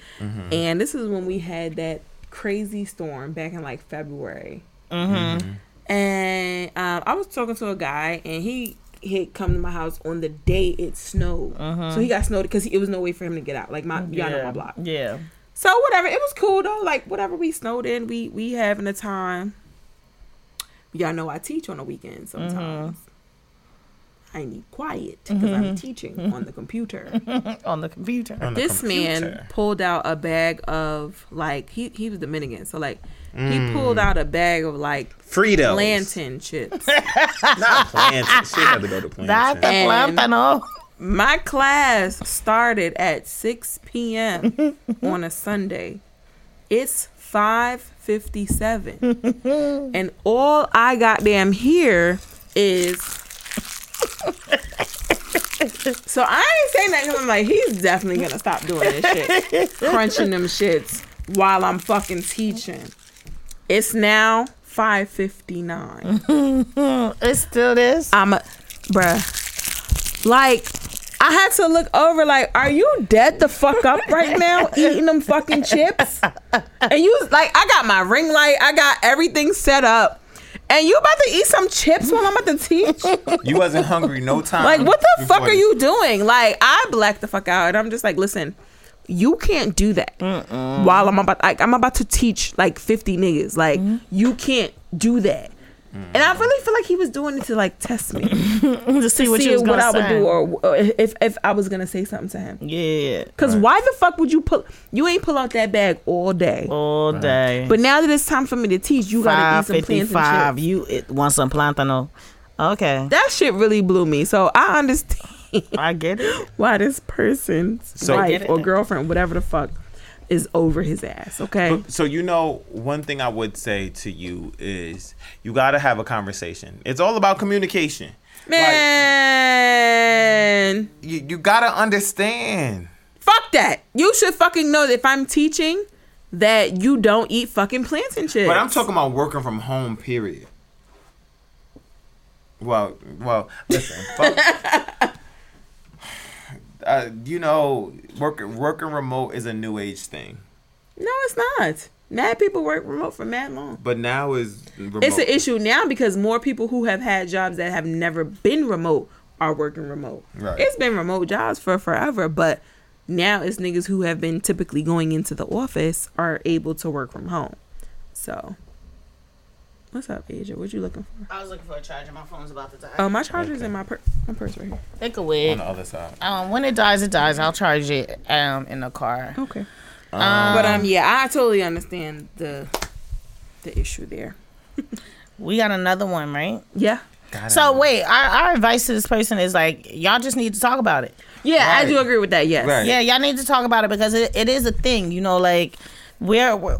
and this is when we had that crazy storm back in like February. Mm-hmm. And um, I was talking to a guy, and he he had come to my house on the day it snowed. So he got snowed because it was no way for him to get out. Like my y'all know my block. Yeah. So whatever, it was cool though. Like whatever we snowed in, we we having a time. Y'all know I teach on the weekends sometimes. I need quiet because I'm teaching on the computer. On the computer. On the this man pulled out a bag of like he he was Dominican, so like he pulled mm. out a bag of like Fritos. plantain chips. not plantain she had to go to That's plantain the And- plantano. My class started at 6 p.m. on a Sunday. It's 557. and all I goddamn hear is So I ain't saying that because I'm like, he's definitely gonna stop doing this shit. Crunching them shits while I'm fucking teaching. It's now 559. It's still this. I'm a bruh. Like, I had to look over, like, are you dead the fuck up right now eating them fucking chips? And you like, I got my ring light, I got everything set up. And you about to eat some chips while I'm about to teach? You wasn't hungry no time. Like, what the fuck are you doing? Like, I blacked the fuck out, and I'm just like, listen, you can't do that while I'm about. Like, I'm about to teach like 50 niggas. Like, mm-hmm. you can't do that. And I really feel like he was doing it to like test me, to see what see what I would do, or, or if if I was gonna say something to him. Yeah, Cause why the fuck would you pull? You ain't pull out that bag all day. all day. But now that it's time for me to teach, you gotta eat five some fifty plants and five. chips. You it, want some plantano? Okay, That shit really blew me. So I understand. I get it. why this person's So- wife or girlfriend, whatever the fuck, is over his ass. Okay. But- so you know, one thing I would say to you is you got to have a conversation. It's all about communication. Man, You you got to understand. fuck that. You should fucking know that if I'm teaching, that you don't eat fucking plants and chips. But I'm talking about working from home. Period. Well, well, listen. fuck. Uh, you know, working working remote is a new age thing, No, it's not. Mad people work remote for mad long. but now is remote. It's an issue now because more people who have had jobs that have never been remote are working remote. Right. It's been remote jobs for forever, but now it's niggas who have been typically going into the office are able to work from home. So, what's up, Asia? What you looking for? I was looking for a charger. My phone's about to die. Oh, my charger's in my purse. My purse right here. Take a wig. on the other side. Um, when it dies, it dies. I'll charge it um in the car. Okay. Um, but um, yeah, I totally understand the the issue there. We got another one, right? Yeah. Got it. so wait, our, our advice to this person is like, y'all just need to talk about it. Yeah, I do agree with that. Yes. Right. Yeah, y'all need to talk about it because it, it is a thing. You know, like we're, we're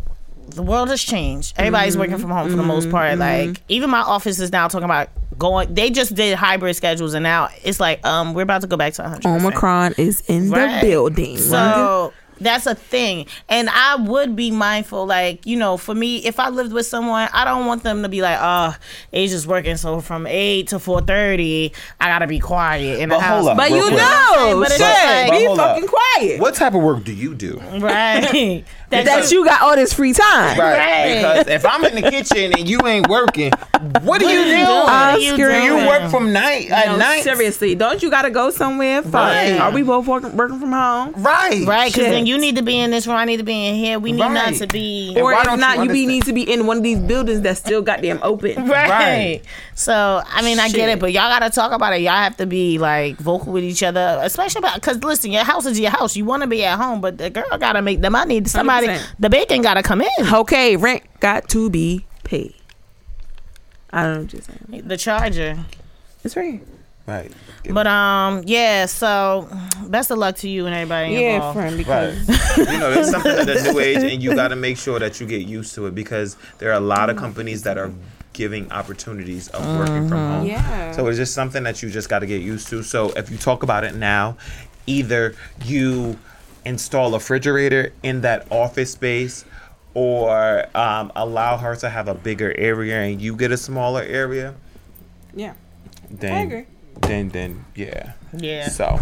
the world has changed. Everybody's working mm-hmm. from home for the most mm-hmm. part. Mm-hmm. Like even my office is now talking about going. They just did hybrid schedules, and now it's like um we're about to go back to 100. Omicron is in Right. the building. So that's a thing. And I would be mindful, like, you know, for me, if I lived with someone, I don't want them to be like, oh, Asia's working, so from 8 to 4.30, I gotta be quiet in the But house. up. but you quick. know, But it's shit, like- be But hold up. fucking quiet. What type of work do you do? Right. That's that you got all this free time. Right. Because if I'm in the kitchen and you ain't working, what do you do? I'm you scared. Do you work from night at No, night? seriously, don't you got to go somewhere? Fuck. Right. Are we both working, working from home? Right. Right, because then you need to be in this room, I need to be in here. We need not to be. Or why if don't not, you you, be need to be in one of these buildings that's still goddamn open. Right. Right. So I mean, I get it, but y'all gotta talk about it. Y'all have to be like vocal with each other, especially about because listen, your house is your house. You want to be at home, but the girl gotta make the money. Somebody, 100%. the bacon gotta come in. Okay, rent got to be paid. I don't know what you're saying. The charger. It's right here. Right. But um, yeah. So best of luck to you and everybody Yeah, involved. friend, Right. because you know, there's something of the new age, and you got to make sure that you get used to it because there are a lot of companies that are giving opportunities of working from home. Yeah. So it's just something that you just got to get used to. So if you talk about it now, either you install a refrigerator in that office space or um, allow her to have a bigger area and you get a smaller area, yeah. then agree. then then yeah. Yeah. So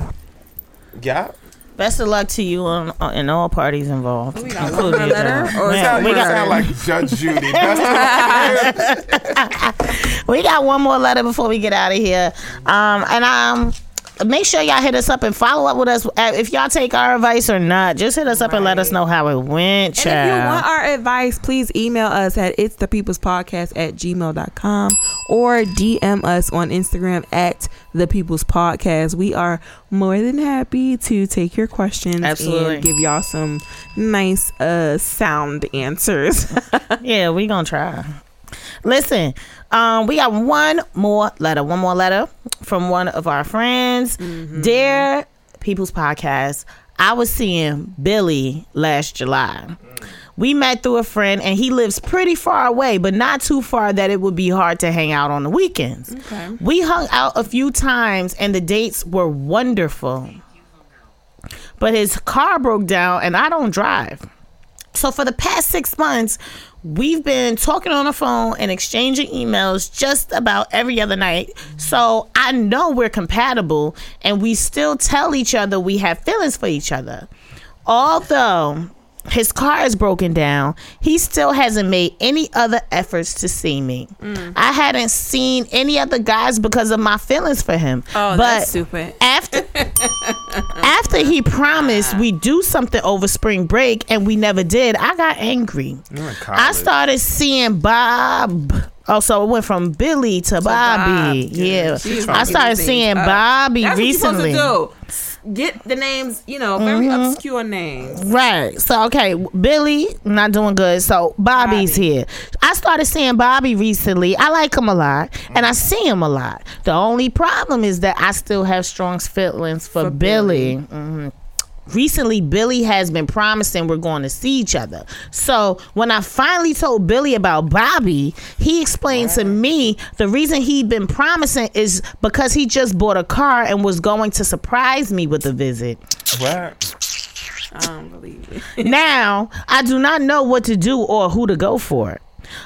yeah. Best of luck to you and, uh, and all parties involved. We got including one letter, or is Yeah, we got letter? like Judge Judy. Best we got one more letter before we get out of here. Um, and um, make sure y'all hit us up and follow up with us Uh, if y'all take our advice or not. Just hit us up and let us know how it went, And if you want our advice, please email us at it's the people's podcast at gmail.com or DM us on Instagram at the people's podcast. We are more than happy to take your questions Absolutely. and give y'all some nice uh sound answers. yeah, we gonna try. Listen, um, we got one more letter. One more letter from one of our friends. Dear People's Podcast, I was seeing Billy last July. We met through a friend, and he lives pretty far away, but not too far that it would be hard to hang out on the weekends. Okay. We hung out a few times, and the dates were wonderful. But his car broke down, and I don't drive. So for the past six months, we've been talking on the phone and exchanging emails just about every other night. So I know we're compatible and we still tell each other we have feelings for each other. Although his car is broken down, he still hasn't made any other efforts to see me. Mm. I hadn't seen any other guys because of my feelings for him. Oh, but that's stupid. after after he promised we do something over spring break and we never did, I got angry. I started seeing Bob. Oh, so it went from Billy to, Bobby. Bob. Yeah, She's I started seeing. Oh. Bobby That's recently. what you're supposed to do. Get the names, you know, very Mm-hmm. obscure names. Right. So okay, Billy not doing good. So Bobby's Bobby. here. I started seeing Bobby recently. I like him a lot, and I see him a lot. The only problem is that I still have strong feelings for, For Billy. Mhm. Recently, Billy has been promising we're going to see each other. So when I finally told Billy about Bobby, he explained to me the reason he'd been promising is because he just bought a car and was going to surprise me with a visit. What? I don't believe it. now, I do not know what to do or who to go for.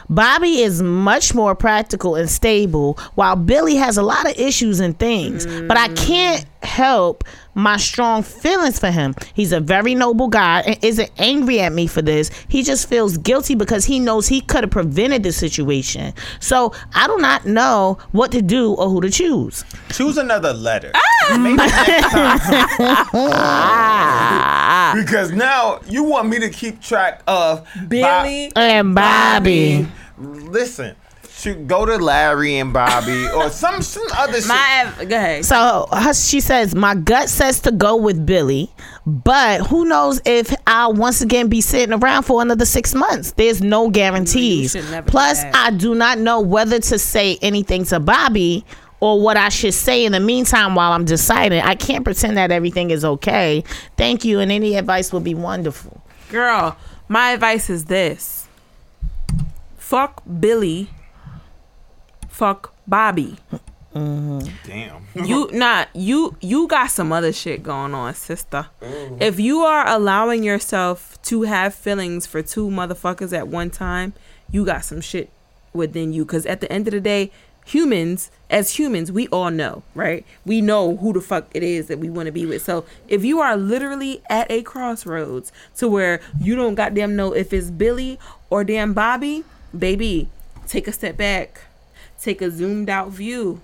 Bobby is much more practical and stable, while Billy has a lot of issues and things. But I can't help my strong feelings for him. He's a very noble guy and isn't angry at me for this. He just feels guilty because he knows he could have prevented the situation. So I do not know what to do or who to choose. Choose another letter. Ah! Maybe next time. because now you want me to keep track of Billy. And Bobby. Listen, should go to Larry and Bobby or some some other shit. My go ahead. So her, she says, My gut says to go with Billy, but who knows if I'll once again be sitting around for another six months. There's no guarantees. should do Plus. I do not know whether to say anything to Bobby or what I should say in the meantime while I'm deciding. I can't pretend that everything is okay. Thank you, and any advice would be wonderful. Girl, my advice is this. Fuck Billy. Fuck Bobby. Mm-hmm. Damn. You not you you got some other shit going on, sister. Mm. If you are allowing yourself to have feelings for two motherfuckers at one time, you got some shit within you cuz at the end of the day, humans as humans, we all know, right? We know who the fuck it is that we want to be with. So, if you are literally at a crossroads to where you don't goddamn know if it's Billy or damn Bobby, baby, take a step back. Take a zoomed out view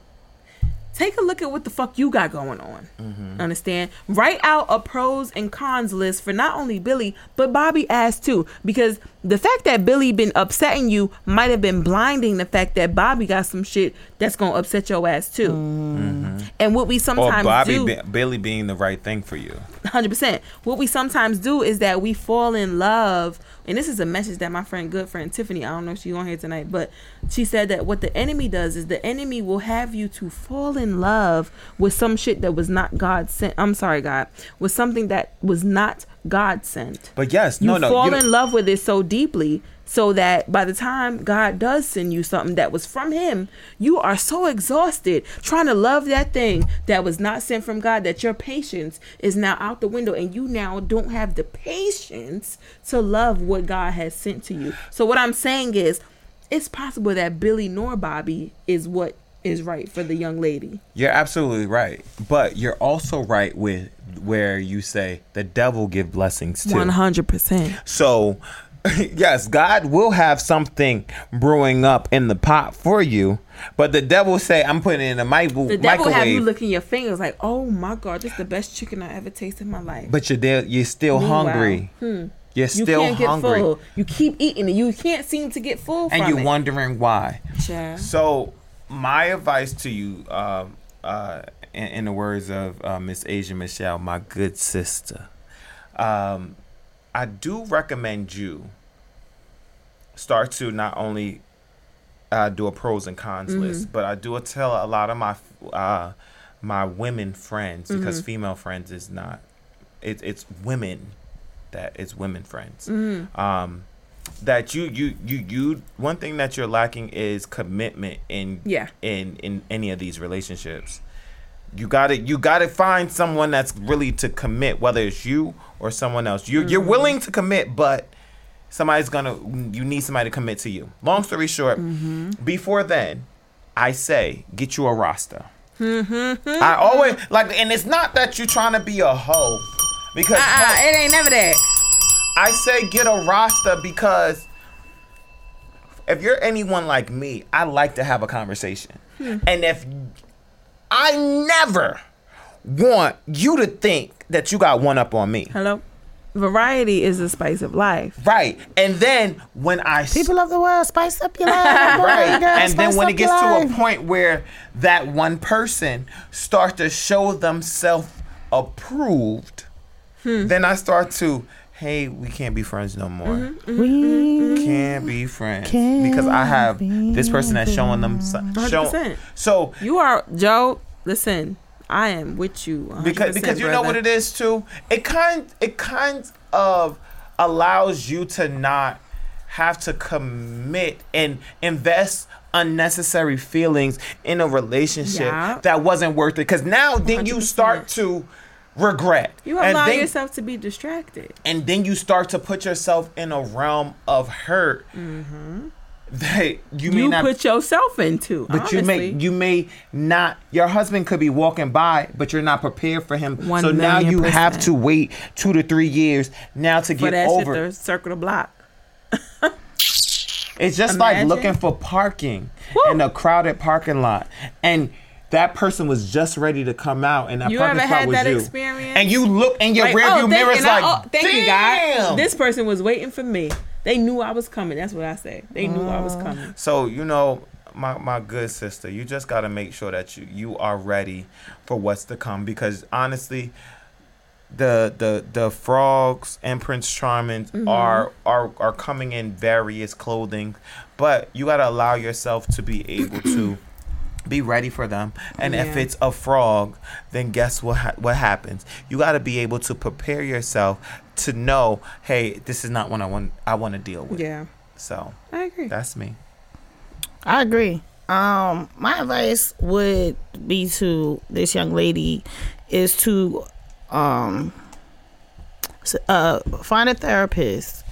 take a look at what the fuck you got going on. Mm-hmm. Understand? Write out a pros and cons list for not only Billy but Bobby ass too, because the fact that Billy been upsetting you might have been blinding the fact that Bobby got some shit that's gonna upset your ass too. Mm-hmm. And what we Or sometimes Bobby, do, be- Billy being the right thing for you. hundred percent. What we sometimes do is that we fall in love, and this is a message that my friend, good friend Tiffany, I don't know if she's on here tonight, but she said that what the enemy does is the enemy will have you to fall in love with some shit that was not God sent. I'm sorry, God, with something that was not God sent. But yes, You no, no. fall you in love with it so deeply so that by the time God does send you something that was from Him, you are so exhausted trying to love that thing that was not sent from God that your patience is now out the window and you now don't have the patience to love what God has sent to you. So, what I'm saying is, it's possible that Billy nor Bobby is what is right for the young lady. You're absolutely right, but you're also right with where you say the devil give blessings too. 100%. So, yes, God will have something brewing up in the pot for you, but the devil say, "I'm putting it in a micro- The devil microwave." have you looking your fingers like, oh my God, this is the best chicken I ever tasted in my life. but you're there, you're still Meanwhile, hungry. hmm, You're you still get hungry, full. You keep eating it. You can't seem to get full and you're it. wondering why. So, my advice to you, um, uh, in, in the words of uh, Miss Asia Michelle, my good sister, um, I do recommend you start to not only uh, do a pros and cons list, but I do tell a lot of my uh, my women friends because female friends is not. It, it's women that it's women friends. Um, that you you you you one thing that you're lacking is commitment in Yeah. in in any of these relationships. You gotta you gotta find someone that's really to commit, whether it's you or someone else. You you're Mm-hmm. willing to commit, but somebody's gonna you need somebody to commit to you. Long story short, Mm-hmm. before then, I say get you a roster. Mm-hmm. I always like, and it's not that you're trying to be a hoe, because Uh-uh, it ain't never that. I say get a roster because if you're anyone like me, I like to have a conversation. And if I never want you to think that you got one up on me. Hello. Variety is the spice of life. Right. And then when I s- People of the world, spice up your life. right. girl, And then when it gets your to a point where that one person starts to show themselves approved, Hmm. then I start to, hey, we can't be friends no more. Mm-hmm. we can't be friends Can't because I have be this person that's showing them some. Show, 100%. so You are Joe. Listen, I am with you. 100%, because because you know what it is too. It kind it kind of allows you to not have to commit and invest unnecessary feelings in a relationship Yeah. that wasn't worth it. Because now then you start to regret. You allow then, yourself to be distracted. and then you start to put yourself in a realm of hurt mm-hmm. that you may You not put yourself into. But you may you may not. Your husband could be walking by, but you're not prepared for him. One so now you have to wait two to three years now to get over. shit circle the block. It's just like looking for parking Woo. in a crowded parking lot, and that person was just ready to come out, and that You parking ever spot had was that you. experience? And you look in your Like, rearview oh, mirror, it's and I- like, oh, thank you, damn. God. This person was waiting for me. They knew I was coming. That's what I say. They knew I was mm. coming. So you know, my my good sister, you just got to make sure that you you are ready for what's to come because honestly, the the the frogs and Prince Charming mm-hmm. are are are coming in various clothing, but you got to allow yourself to be able to. Be ready for them, and if it's a frog, then guess what? Ha- what happens? You got to be able to prepare yourself to know, hey, this is not what I want. I want to deal with. Yeah, So I agree. that's me. I agree. Um, my advice would be to this young lady is to um uh find a therapist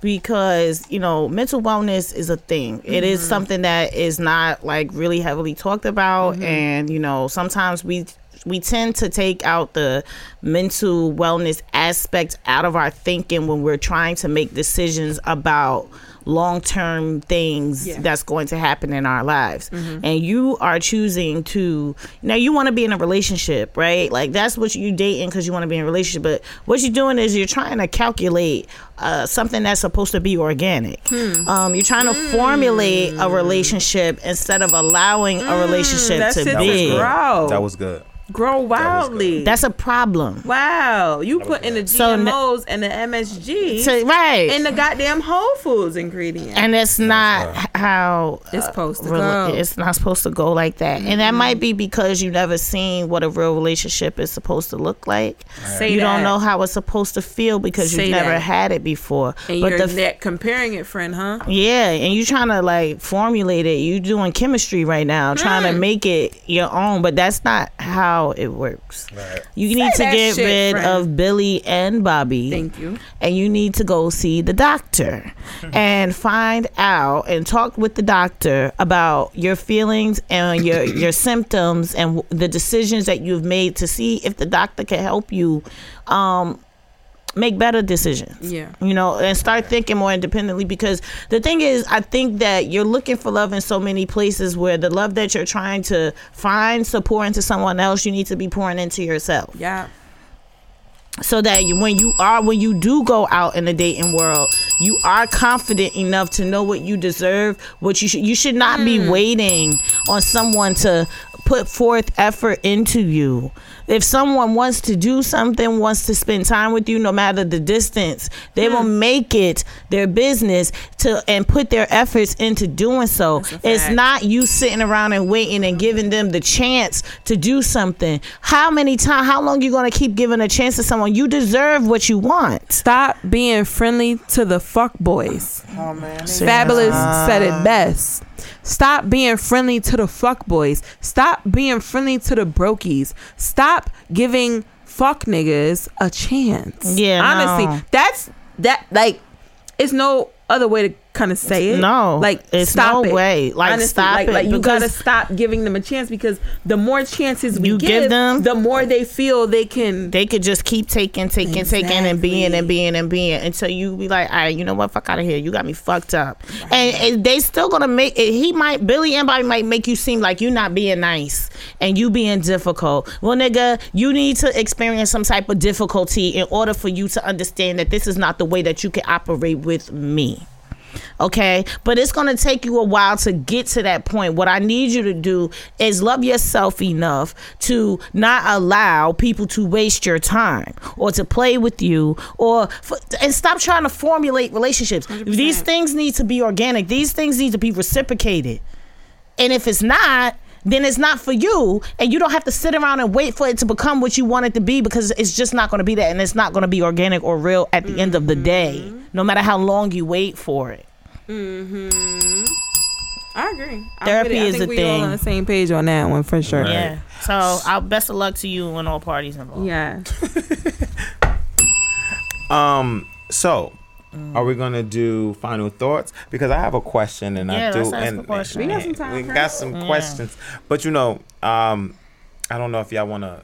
because you know mental wellness is a thing. It is mm-hmm. something that is not like really heavily talked about. Mm-hmm. And you know sometimes we we tend to take out the mental wellness aspect out of our thinking when we're trying to make decisions about long-term things Yeah. that's going to happen in our lives. And you are choosing to now you want to be in a relationship right? Like that's what you dating because you want to be in a relationship but what you're doing is you're trying to calculate uh, something that's supposed to be organic. Um, you're trying to formulate a relationship instead of allowing a relationship that to shit be. was grow. That was good. Grow wildly. that's a problem wow. You put in the So n- GMOs and the MSG so, right and the goddamn Whole Foods ingredient. and it's not h- how It's supposed to rela- go. it's not supposed to go like that and that might be because you've never seen what a real relationship is supposed to look like Say you that. don't know how it's supposed to feel because Say you've never that. had it before and but you're the f- net comparing it, friend, huh? yeah and you're trying to like formulate it You're doing chemistry right now trying Hmm. to make it your own but that's not how it works you need to get shit, rid friend. of billy and bobby Thank you. and you need to go see the doctor and find out and talk with the doctor about your feelings and your your symptoms and the decisions that you've made to see if the doctor can help you um make better decisions Yeah. you know and start thinking more independently because the thing is i think that you're looking for love in so many places where the love that you're trying to find to pour into someone else you need to be pouring into yourself Yeah. so that you, when you are when you do go out in the dating world you are confident enough to know what you deserve what you should you should not be hmm. waiting on someone to put forth effort into you. If someone wants to do something, wants to spend time with you, no matter the distance, they will make it their business to and put their efforts into doing so. It's not you sitting around and waiting and giving them the chance to do something. How many times? How long you gonna keep giving a chance to someone? You deserve what you want. Stop being friendly to the fuck boys. Oh man. Fabolous said it best. Stop being friendly to the fuck boys. Stop being friendly to the brokies. Stop giving fuck niggas a chance. Yeah, honestly, no. that's that. Like, it's no other way to kind of say it. No, like it's stop no it. way. Like, stop like, it, Like you gotta stop giving them a chance because the more chances we You give them- the more they feel they can. they could just keep taking, taking, taking, and being and being and being until you be like, all right, you know what, fuck out of here. You got me fucked up, and, and they still gonna make it. He might, Billy and Bobby might make you seem like you not being nice and you being difficult. Well, nigga, you need to experience some type of difficulty in order for you to understand that this is not the way that you can operate with me okay? But it's going to take you a while to get to that point. What i need you to do is love yourself enough to not allow people to waste your time or to play with you or and stop trying to formulate relationships. These things need to be organic. These things need to be reciprocated. And if it's not then it's not for you and you don't have to sit around and wait for it to become what you want it to be because it's just not going to be that and it's not going to be organic or real at the end of the day mm-hmm. no matter how long you wait for it I agree. Therapy I is think a we all thing. on the same page on that one for sure. yeah so I'll best of luck to you and all parties involved Yeah. Um. So, are we gonna do final thoughts? Because I have a question, and Yeah, I do, let's ask and a question. We got some time We for got it. some Yeah. questions, but you know, um, I don't know if y'all wanna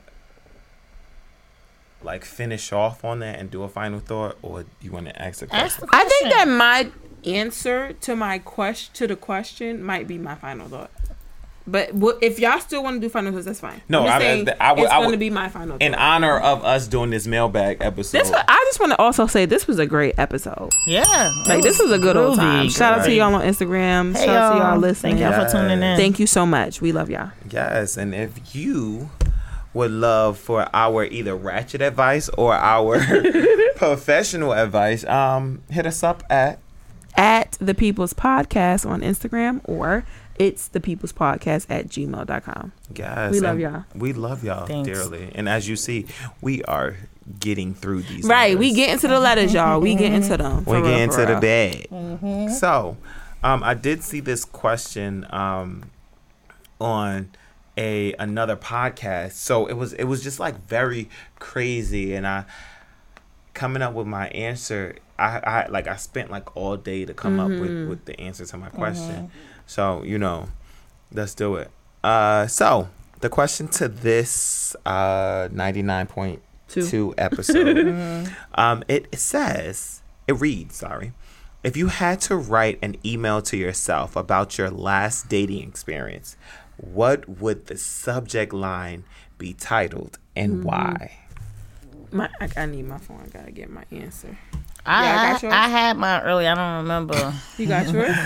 like finish off on that and do a final thought, or you want to ask a question? Ask the I think that question. my answer to my question to the question might be my final thought. But wh- if y'all still want to do final thoughts, that's fine. No, I'm just I- saying I would- it's going to be my final. In thought. honor of us doing this mailbag episode, This was, I just want to also say this was a great episode. yeah Like this was a good old time. Shout out to y'all on Instagram. Hey, Shout out to y'all y'all. listening. Thank y'all for tuning in. Thank you so much. We love y'all. Yes, and if you would love for our either ratchet advice or our professional advice, um, hit us up at At the People's Podcast on Instagram or it's the People's Podcast at gmail.com. guys. We love y'all. We love y'all Thanks. dearly, and as you see, we are getting through these. Right. We get into the letters, y'all. We get into them. we For get real, into for the real. bag. Mm-hmm. So, um, I did see this question um, on a another podcast. So it was it was just like very crazy, and I coming up with my answer. I, I like I spent like all day to come up with with the answer to my question. So you know, let's do it. Uh, so the question to this uh ninety nine point two episode. Um, it says, it reads, sorry. If you had to write an email to yourself about your last dating experience, what would the subject line be titled and why? My, I, I need my phone. I gotta get my answer. I, Yeah, I I, got yours. I had mine early. I don't remember. You got yours?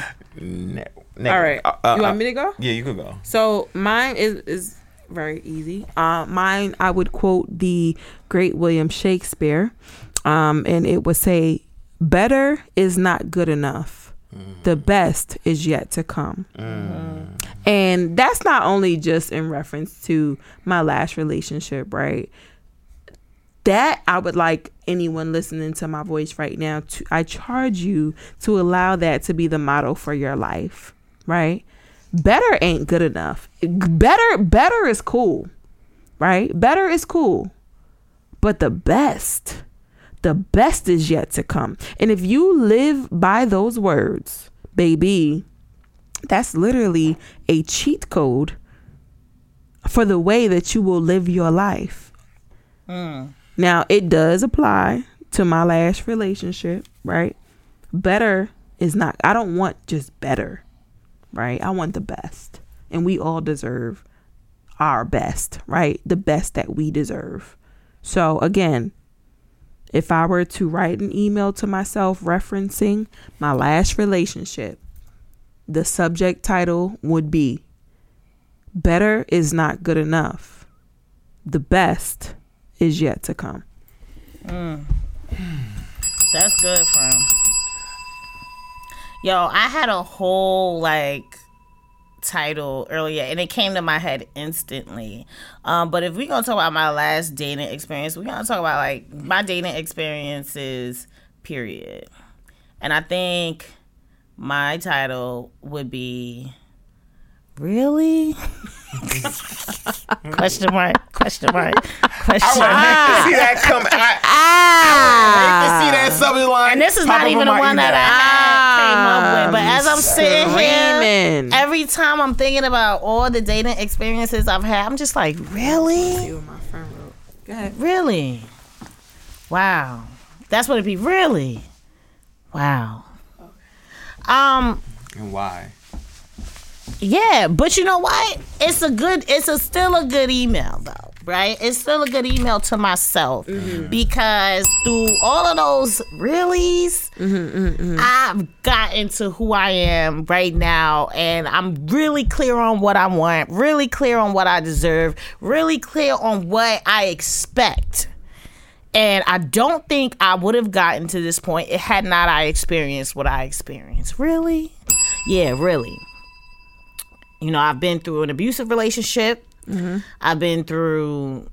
Ne- All right. Uh, uh, you want uh, me to go? Yeah, you can go. So mine is is very easy. Uh, mine I would quote the great William Shakespeare, um, and it would say, "Better is not good enough. The best is yet to come." And that's not only just in reference to my last relationship, right? That I would like anyone listening to my voice right now to I charge you to allow that to be the motto for your life, right? Better ain't good enough. Better better is cool. Right? Better is cool. But the best the best is yet to come. And if you live by those words, baby, that's literally a cheat code for the way that you will live your life. Hmm. Now, it does apply to my last relationship, right? Better is not, I don't want just better, right? I want the best. And we all deserve our best, right? The best that we deserve. So, again, if I were to write an email to myself referencing my last relationship, the subject title would be better is not good enough. The best is yet to come. That's good, friend. Yo, I had a whole like title earlier and it came to my head instantly. Um, but if we're gonna talk about my last dating experience, we're gonna talk about like my dating experiences, period. And I think my title would be Really? question mark, question mark, question mark. I mark. hate to see that come. I, Ah, hate to see that subline. And this is not even the my one that I had came up with. But as I'm sitting here, every time I'm thinking about all the dating experiences I've had, I'm just like, really? Go ahead. Really? Wow. That's what it'd be. Really? Wow. Um, And why? Yeah, but you know what? It's a good it's a still a good email though, right? It's still a good email to myself mm-hmm. because through all of those reallys, mm-hmm, mm-hmm, I've gotten to who I am right now and I'm really clear on what I want, really clear on what I deserve, really clear on what I expect. And I don't think I would have gotten to this point it had not I experienced what I experienced. Really? Yeah, really. You know, I've been through an abusive relationship. I've been through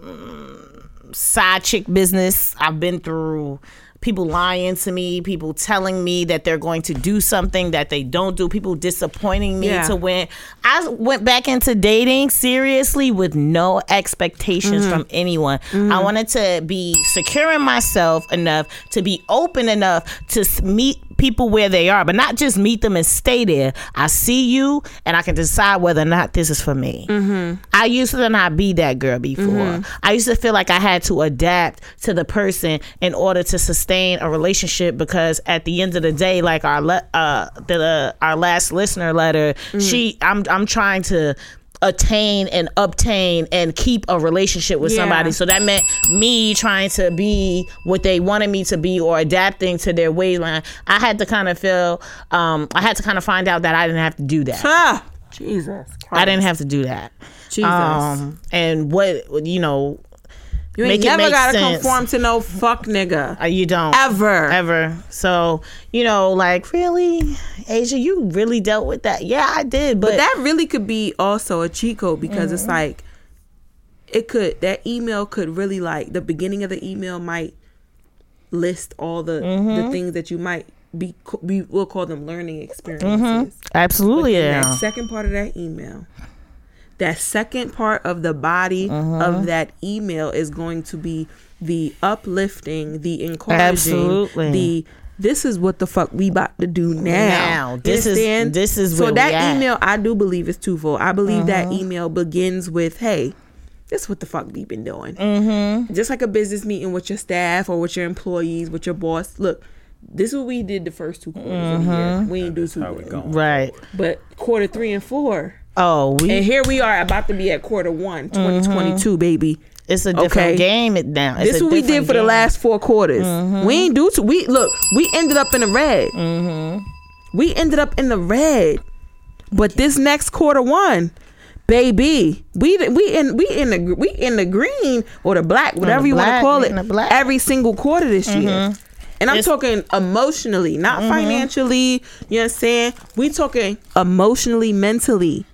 mm, side chick business. I've been through people lying to me, people telling me that they're going to do something that they don't do, people disappointing me Yeah. to win. I went back into dating seriously with no expectations from mm-hmm. anyone. I mm-hmm. wanted to be secure in myself enough to be open enough to meet people where they are, but not just meet them and stay there. I see you and I can decide whether or not this is for me. Mm-hmm. I used to not be that girl before. I used to feel like I had to adapt to the person in order to sustain a relationship because at the end of the day, like our le- uh the our last listener letter, she I'm I'm trying to attain and obtain and keep a relationship with Yeah. somebody. So that meant me trying to be what they wanted me to be or adapting to their ways. I had to kind of feel um I had to kind of find out that I didn't have to do that. Ah, Jesus. I didn't have to do that. Jesus. Um, and what you know, you ain't never gotta sense. conform to no fuck nigga. uh, you don't Ever. ever. So you know, like really, Asia, you really dealt with that. Yeah, I did, but, But that really could be also a cheat code because Mm-hmm. it's like it could that email could really like the beginning of the email might list all the Mm-hmm. the things that you might be we will call them learning experiences. Mm-hmm. absolutely, yeah. That second part of that email, that second part of the body Mm-hmm. of that email is going to be the uplifting, the encouraging, Absolutely. the this is what the fuck we about to do now. Now. You This is- understand? this is so where we that at. Mm-hmm. email I do believe is twofold. I believe that email begins with, "Hey, this is what the fuck we been doing." Mm-hmm. Just like a business meeting with your staff or with your employees, with your boss. Look, this is what we did the first two quarters of the year. Mm-hmm. We ain't do too good. Right. But quarter three and four. Oh, we. And here we are about to be at quarter one, mm-hmm. 2022, baby. it's a different okay. game it now. It's This is what we did for the last four quarters. Mm-hmm. We ain't do to we look, we ended up in the red. Mm-hmm. We ended up in the red. But this next quarter one, baby, we we in we in the we in the green or the black, whatever you want to call it, the black. every single quarter this year. And I'm It's- talking emotionally, not financially. You know what I'm saying? We talking emotionally, mentally,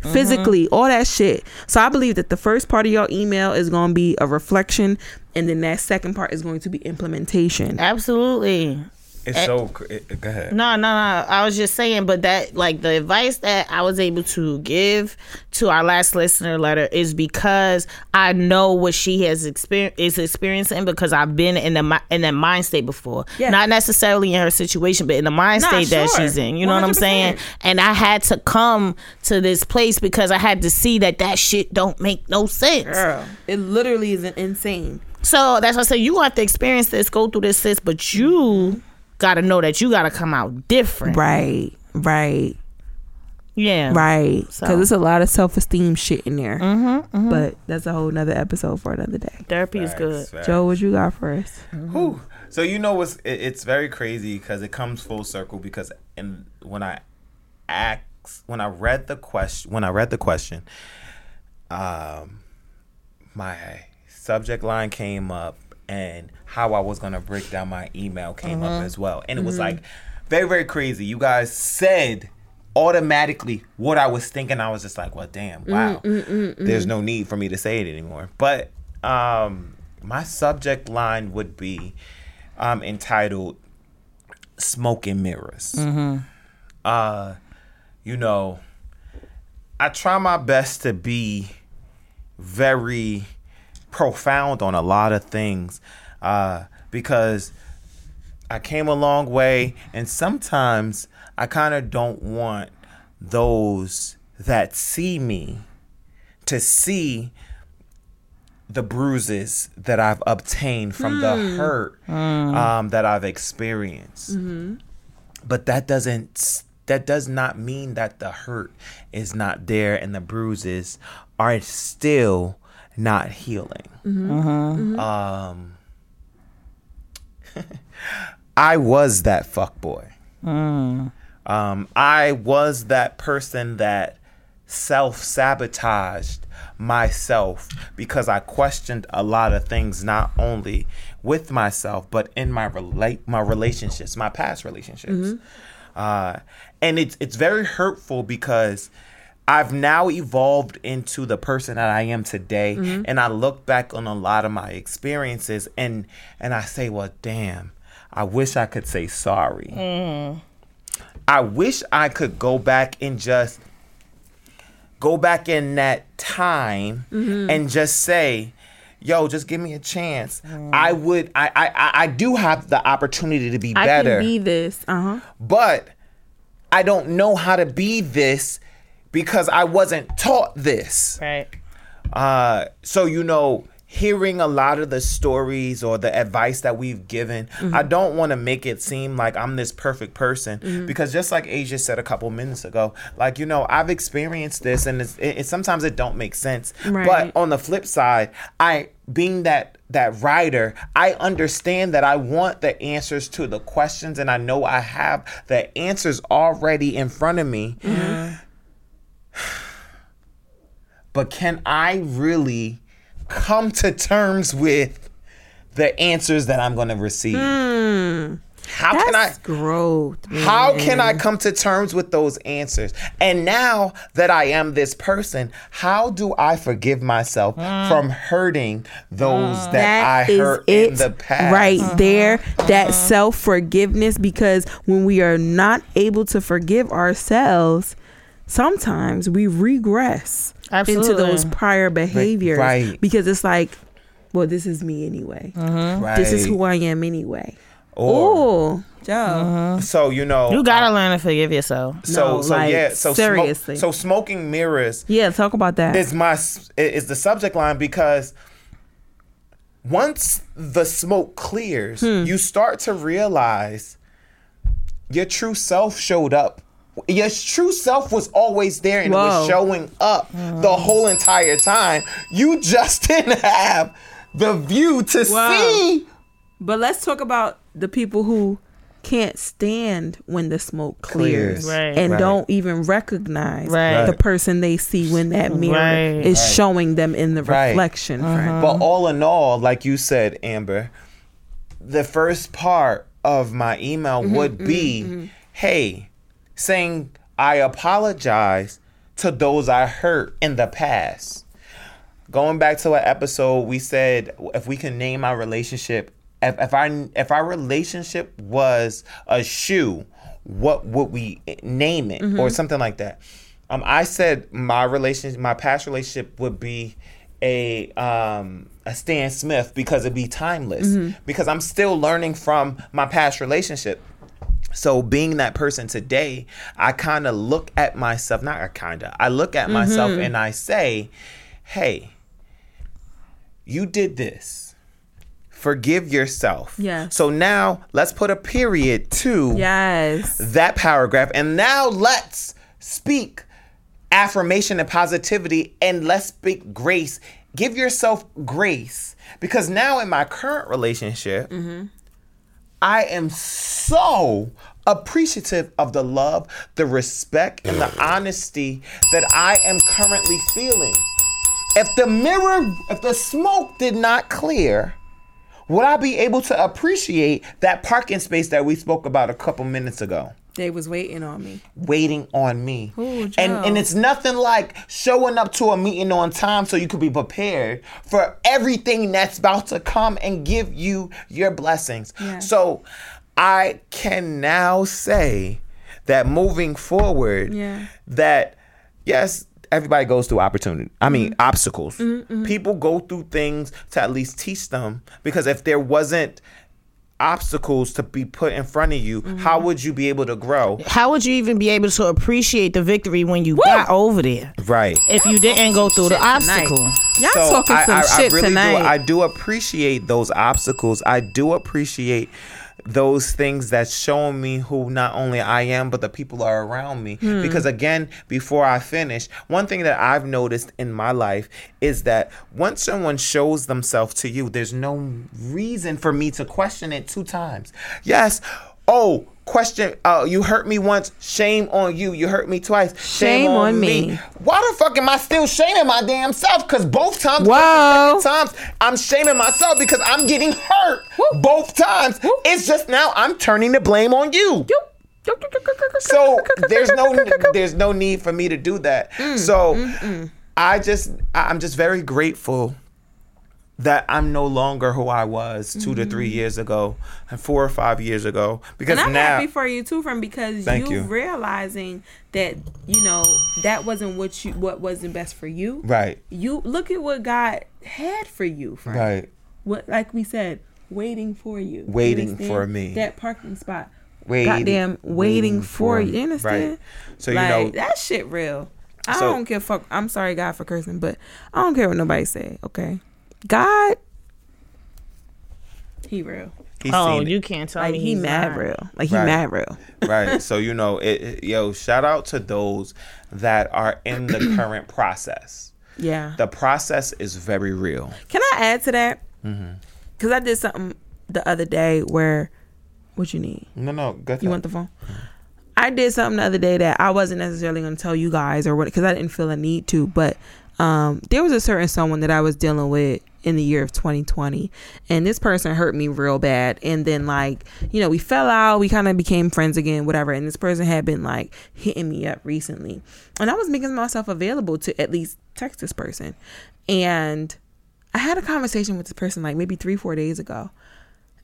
Mm-hmm. physically, all that shit. So I believe that the first part of your email is going to be a reflection, and then that second part is going to be implementation. Absolutely. It's eh, so. cr- It, go ahead. No, no, no. I was just saying, but that like the advice that I was able to give to our last listener letter is because I know what she has exper- is experiencing because I've been in the in that mind state before. Yeah. Not necessarily in her situation, but in the mind Nah, state that she's in. You know what I'm saying? And I had to come to this place because I had to see that that shit don't make no sense. Girl, it literally is insane. So that's why I say you have to experience this, go through this, sis, but you got to know that you got to come out different. Right, right, Yeah. right. Because So- there's a lot of self esteem shit in there. Mm-hmm, But that's a whole nother episode for another day. Therapy is good. Facts, Joe, what you got for us? Whew. So you know what's it, it's very crazy because it comes full circle because and when I asked asked, when I read the question, when I read the question, um, my subject line came up and how I was gonna break down my email came up mm-hmm. as well, and it was mm-hmm. like very very crazy. You guys said automatically what I was thinking. I was just like, well, damn, mm, wow. Mm, mm, There's no need for me to say it anymore. But um, my subject line would be um, entitled "Smoke and Mirrors." Mm-hmm. Uh, you know, I try my best to be very profound on a lot of things uh, because I came a long way, and sometimes I kind of don't want those that see me to see the bruises that I've obtained from the hurt um, that I've experienced. But that doesn't that does not mean that the hurt is not there and the bruises are still not healing. Um, I was that fuck boy. Um, I was that person that self sabotaged myself because I questioned a lot of things, not only with myself but in my relate my relationships, my past relationships. Uh, and it's it's very hurtful because I've now evolved into the person that I am today, mm-hmm. and I look back on a lot of my experiences, and and I say, well, damn, I wish I could say sorry. Mm. I wish I could go back and just go back in that time mm-hmm. and just say, yo, just give me a chance. Mm. I would I, I I- do have the opportunity to be better. I can be this. Uh huh. but I don't know how to be this because I wasn't taught this. Right. Uh, so you know, hearing a lot of the stories or the advice that we've given, I mm-hmm. don't want to make it seem like I'm this perfect person mm-hmm. because just like Asia said a couple minutes ago, like you know, I've experienced this and it's, it, it sometimes it don't make sense. Right. But on the flip side, I being that that writer, I understand that I want the answers to the questions and I know I have the answers already in front of me. Mm-hmm. But can I really come to terms with the answers that I'm going to receive? Hmm. How can I growth. how can I come to terms with those answers? And now that I am this person, how do I forgive myself hmm. from hurting those hmm. that, That I hurt it in the past? right there. That self forgiveness, because when we are not able to forgive ourselves, sometimes we regress into those prior behaviors. right. Because it's like, well, this is me anyway. Right. This is who I am anyway. Or, Oh, Joe. so you know, You gotta learn to forgive yourself. so No, so like, yeah, so smoke- seriously. so smoking mirrors Yeah, talk about that. is my is the subject line because once the smoke clears, Hmm. you start to realize your true self showed up. Your true self was always there and it was showing up the mm. whole entire time. You just didn't have the view to Wow. see. But let's talk about the people who can't stand when the smoke clears, Clears. Right. and Right. don't even recognize Right. the person they see when that mirror Right. is showing them in the Right. reflection. Uh-huh. friend. But all in all, like you said, Amber, the first part of my email mm-hmm. would be, mm-hmm. hey, saying I apologize to those I hurt in the past. Going back to an episode, we said if we can name our relationship, if, if our if our relationship was a shoe, what would we name it or something like that? Um, I said my relationship, my past relationship would be a um a Stan Smith because it'd be timeless because I'm still learning from my past relationship. So being that person today, I kind of look at myself, not a kind of, I look at myself mm-hmm. and I say, "Hey, you did this. Forgive yourself." Yeah. So now let's put a period to Yes. that paragraph and now let's speak affirmation and positivity and let's speak grace give yourself grace because now in my current relationship mm-hmm. I am so appreciative of the love, the respect, and the honesty that I am currently feeling. If the mirror, if the smoke did not clear, would I be able to appreciate that parking space that we spoke about a couple minutes ago? They was waiting on me. waiting on me. Ooh, and and it's nothing like showing up to a meeting on time so you could be prepared for everything that's about to come and give you your blessings. Yeah. So I can now say that moving forward Yeah. that yes everybody goes through opportunity i mean Mm-hmm. obstacles people go through things to at least teach them because if there wasn't obstacles to be put in front of you Mm-hmm. how would you be able to grow How would you even be able to appreciate the victory when you got over there right if you didn't go through the Shit tonight. obstacle? Y'all So talking I, some I, shit I really tonight. Do, I do appreciate those obstacles. I do appreciate those things that's showing me who not only I am, but the people are around me. Hmm. Because again, before I finish, one thing that I've noticed in my life is that once someone shows themselves to you, there's no reason for me to question it two times. Yes. Oh, question. Uh, you hurt me once. Shame on you. You hurt me twice. Shame, Shame on, on me. me. Why the fuck am I still shaming my damn self? Because both times, both times, I'm shaming myself because I'm getting hurt both times. It's just now I'm turning the blame on you. So there's no there's no need for me to do that. so I just I'm just very grateful that I'm no longer who I was 2 to three mm-hmm. years ago and four or five years ago because and I'm now happy for you too, from because you, you. realizing that you know that wasn't what you what wasn't best for you. right You look at what God had for you, friend. right What like we said, waiting for you. You Waiting understand? for me. That parking spot. Waiting- Goddamn waiting, waiting for for you. You understand? Right. So, you like, know- that shit real. I So- don't give fuck. I'm sorry, God, for cursing, but I don't care what nobody say. Okay, God, he real. He's Oh, you can't tell Like me he he's mad not. real. Like he Right. mad real. right so you know it, it- yo shout out to those that are in the current process Yeah. the process is very real Can I add to that? Mm-hmm. Because I did something the other day where, what you need? no no good You want the phone? I did something the other day that I wasn't necessarily going to tell you guys or what, because I didn't feel a need to. But um, there was a certain someone that I was dealing with in the year of 2020, and this person hurt me real bad. And then like, you know, we fell out, we kind of became friends again, whatever. And this person had been like hitting me up recently, and I was making myself available to at least text this person, and I had a conversation with this person like maybe three, four days ago.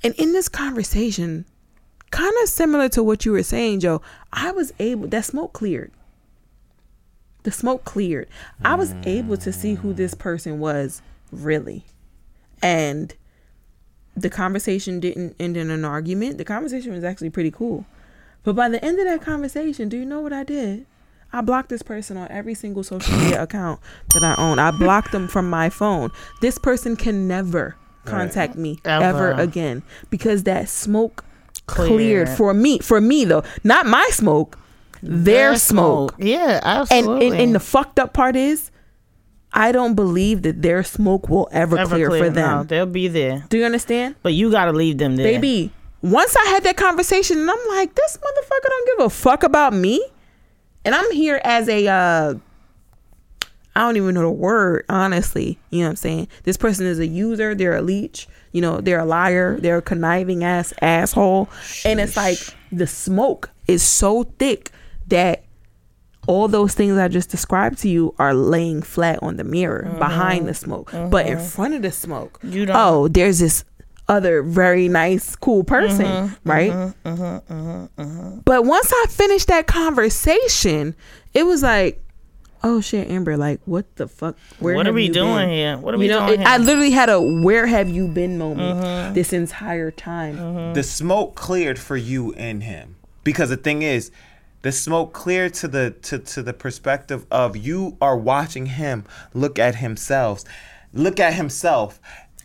And in this conversation, kind of similar to what you were saying, Joe, I was able, that smoke cleared. The smoke cleared. I was able to see who this person was really. And the conversation didn't end in an argument. The conversation was actually pretty cool. But by the end of that conversation, do you know what I did? I blocked this person on every single social media account that I own. I blocked them from my phone. This person can never contact me ever, Ever. again because that smoke cleared. Cleared. for me. For me though, not my smoke, their, smoke. Yeah, And, absolutely. and and the fucked up part is, I don't believe that their smoke will ever, Ever clear, for No, them. they'll be there, Do you understand? but you got to leave them there. baby. Once I had that conversation, and I'm like, this motherfucker don't give a fuck about me, and I'm here as a, uh, I don't even know the word, honestly. You know what I'm saying? This person is a user. They're a leech. You know, they're a liar. They're a conniving ass asshole. And it's like the smoke is so thick that all those things I just described to you are laying flat on the mirror mm-hmm. behind the smoke. But in mm-hmm. front of the smoke, You don't- oh, there's this other very nice, cool person, mm-hmm. right? But once I finished that conversation, it was like, oh shit, Amber, like what the fuck? Where What are we doing been? here? What are You we know, doing it- here? I literally had a where have you been moment this entire time. the smoke cleared for you and him because the thing is the smoke clear to the to, to the perspective of you are watching him look at himself look at himself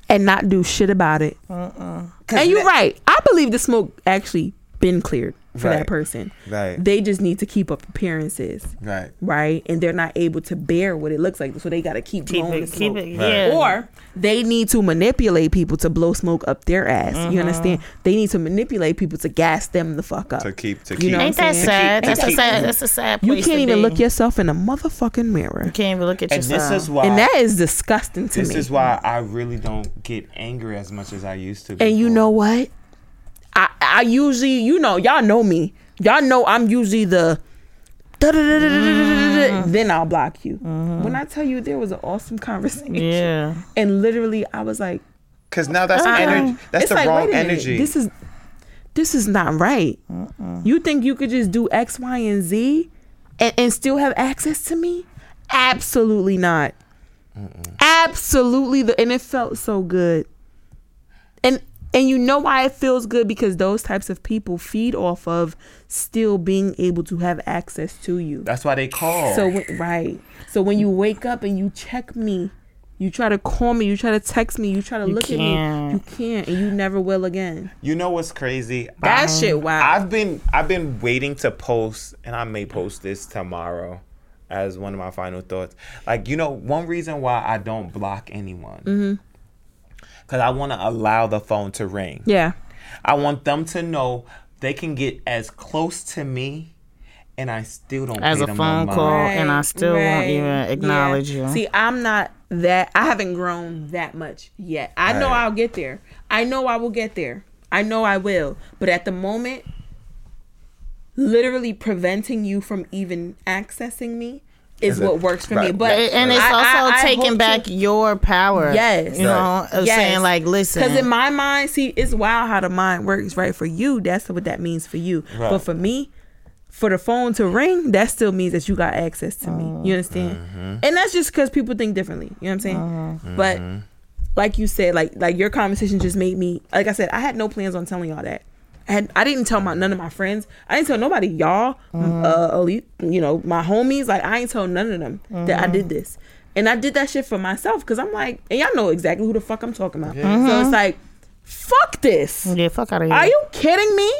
And not do shit about it. And you're that- right. I believe the smoke actually been cleared. For Right. that person. Right. They just need to keep up appearances. Right. Right. And they're not able to bear what it looks like. So they gotta keep, Keep blowing it, the keep smoke. it, Right. yeah. Or they need to manipulate people to blow smoke up their ass. Mm-hmm. You understand? They need to manipulate people to gas them the fuck up. To keep to You keep know ain't that saying? sad? To That's a sad. That's a sad. You can't to even be. look yourself in a motherfucking mirror. You can't even look at and yourself. this is why And that is disgusting to this me. This is why I really don't get angry as much as I used to. And you know what? I I usually, you know, y'all know me. Y'all know I'm usually the da-da-da-da-da-da-da-da, then I'll block you. Mm-hmm. When I tell you there was an awesome conversation. yeah. And literally I was like, Cause now that's uh-uh. energy. That's It's the like, wrong wait a minute, energy. This is this is not right. You think you could just do X, Y, and Z and, and still have access to me? Absolutely not. Absolutely the and it felt so good. And and you know why it feels good because those types of people feed off of still being able to have access to you. that's why they call. So when, right. So when you wake up and you check me, you try to call me, you try to text me, you try to look at me, you can't, and you never will again. you know what's crazy? That shit, wow. I've been I've been waiting to post, and I may post this tomorrow as one of my final thoughts. Like you know, one reason why I don't block anyone, Mm-hmm. Because I want to allow the phone to ring. yeah. I want them to know they can get as close to me, and I still don't As pay a them phone no call. mind. and I still won't even acknowledge you. See, I'm not that. I haven't grown that much yet. I know I'll get there. I know I will get there. I know I will. But at the moment, literally preventing you from even accessing me is Is what works for me. But right. And it's I- I- also I taking back to- your power. Yes. You know, Right. of Yes. saying like, listen. Because in my mind, see, it's wild how the mind works, right? For you, that's what that means for you. Right. But for me, for the phone to ring, that still means that you got access to me. You oh. understand? Mm-hmm. And that's just because people think differently. You know what I'm saying? Mm-hmm. But mm-hmm. like you said, like like your conversation just made me. Like I said, I had no plans on telling y'all that. I, had, I didn't tell my none of my friends. I didn't tell nobody. Y'all, mm-hmm. uh, elite, you know, my homies. Like I ain't told none of them that I did mm-hmm. this, and I did that shit for myself because I'm like, and y'all know exactly who the fuck I'm talking about. So it's mm-hmm. like, fuck this. yeah, fuck out of here. Are you kidding me?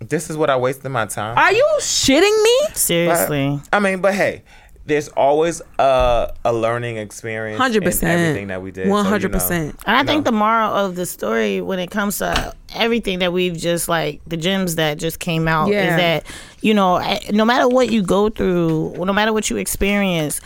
This is what I wasted my time. Are you shitting me? Seriously. I mean, but hey, there's always a a learning experience. 100% Everything that we did. so, you know. hundred percent. And I No. think the moral of the story when it comes to everything that we've just like the gems that just came out Yeah. is that, you know, no matter what you go through, no matter what you experience,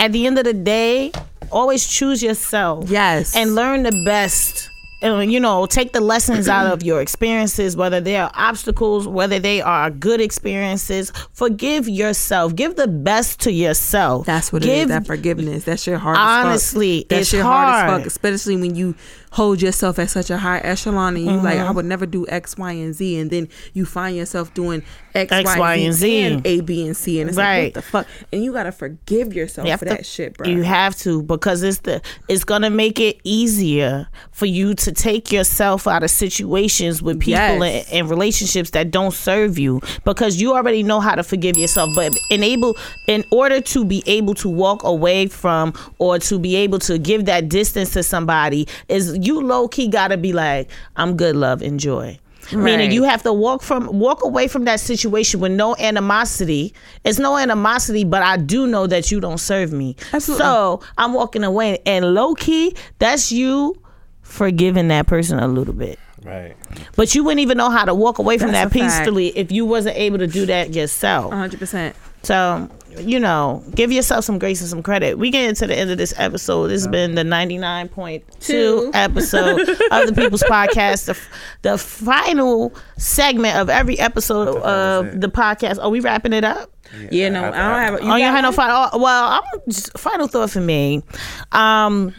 at the end of the day, always choose yourself. Yes. And learn the best. And, you know, take the lessons out of your experiences, whether they are obstacles, whether they are good experiences. Forgive yourself. Give the best to yourself. That's what it Give is. That forgiveness. that's your hard. as fuck. Honestly, that it's shit hard as hard. fuck. Especially when you hold yourself at such a high echelon and you like, Mm-hmm. I would never do X, Y, and Z, and then you find yourself doing X, X, Y, Y, and Z. And A, B, and C, and it's like, Right. what the fuck? And you gotta forgive yourself You for to- that shit, bro. You have to because it's the it's gonna make it easier for you to take yourself out of situations with people Yes. and, and relationships that don't serve you because you already know how to forgive yourself. But enable in order to be able to walk away from or to be able to give that distance to somebody is you low key gotta be like, I'm good, love, enjoy. Meaning you have to walk from walk away from that situation with no animosity. It's no animosity, but I do know that you don't serve me. Absolutely. So I'm walking away, and low key, that's you forgiving that person a little bit. Right. But you wouldn't even know how to walk away from That's that a fact. peacefully if you wasn't able to do that yourself. 100%. So, you know, give yourself some grace and some credit. We get into the end of this episode. This has been the 99.2 episode of the People's Podcast, the, the final segment of every episode of the podcast. Are we wrapping it up? Yeah, no, I, don't have a. oh, you got had no final. oh, Well, I'm just, final thought for me. Um,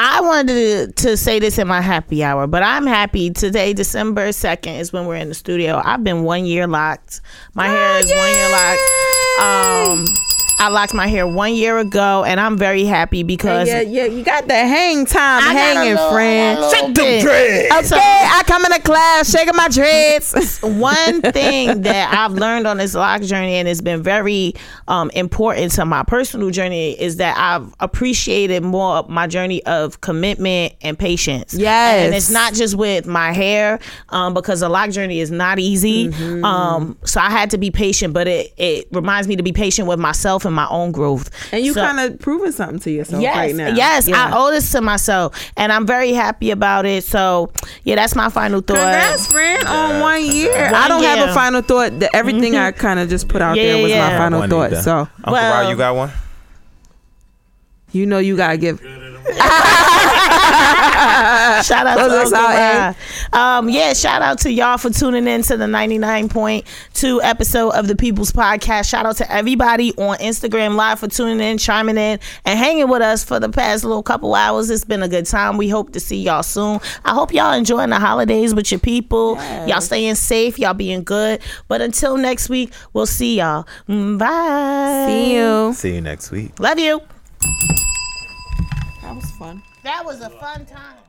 I wanted to, to say this in my happy hour, but I'm happy today. December second is when we're in the studio. I've been one year locked. My hair is one year locked. Um, I locked my hair one year ago, and I'm very happy because Yeah, yeah, you got the hang time I hanging, little- friend. a little Shake them dreads. Okay, I come in the class, shaking my dreads. one thing that I've learned on this lock journey and it's been very um, important to my personal journey is that I've appreciated more my journey of commitment and patience. Yes. And it's not just with my hair um, because the lock journey is not easy. Mm-hmm. Um, so I had to be patient, but it, it reminds me to be patient with myself and my own growth. and you So- kind of proving something to yourself Yes, right now. yes, Yeah. I owe this to myself, and I'm very happy about it. So, yeah, that's my final thought. Congrats, friend, on one year. One I don't have a final thought. The, everything mm-hmm. I kind of just put out Yeah, there was yeah. my final One thought. either. So Uncle Well- Rod, you got one? you know you gotta give. Shout out Close to us Uncle out, Rod. Um, yeah, shout out to y'all for tuning in to the 99.2 episode of the People's Podcast. Shout out to everybody on Instagram Live for tuning in, chiming in, and hanging with us for the past little couple hours. It's been a good time. We hope to see y'all soon. I hope y'all enjoying the holidays with your people. Y'all staying safe. Y'all being good. But until next week, we'll see y'all. Mm, Bye. See you. See you next week. Love you. That was fun. That was a fun time.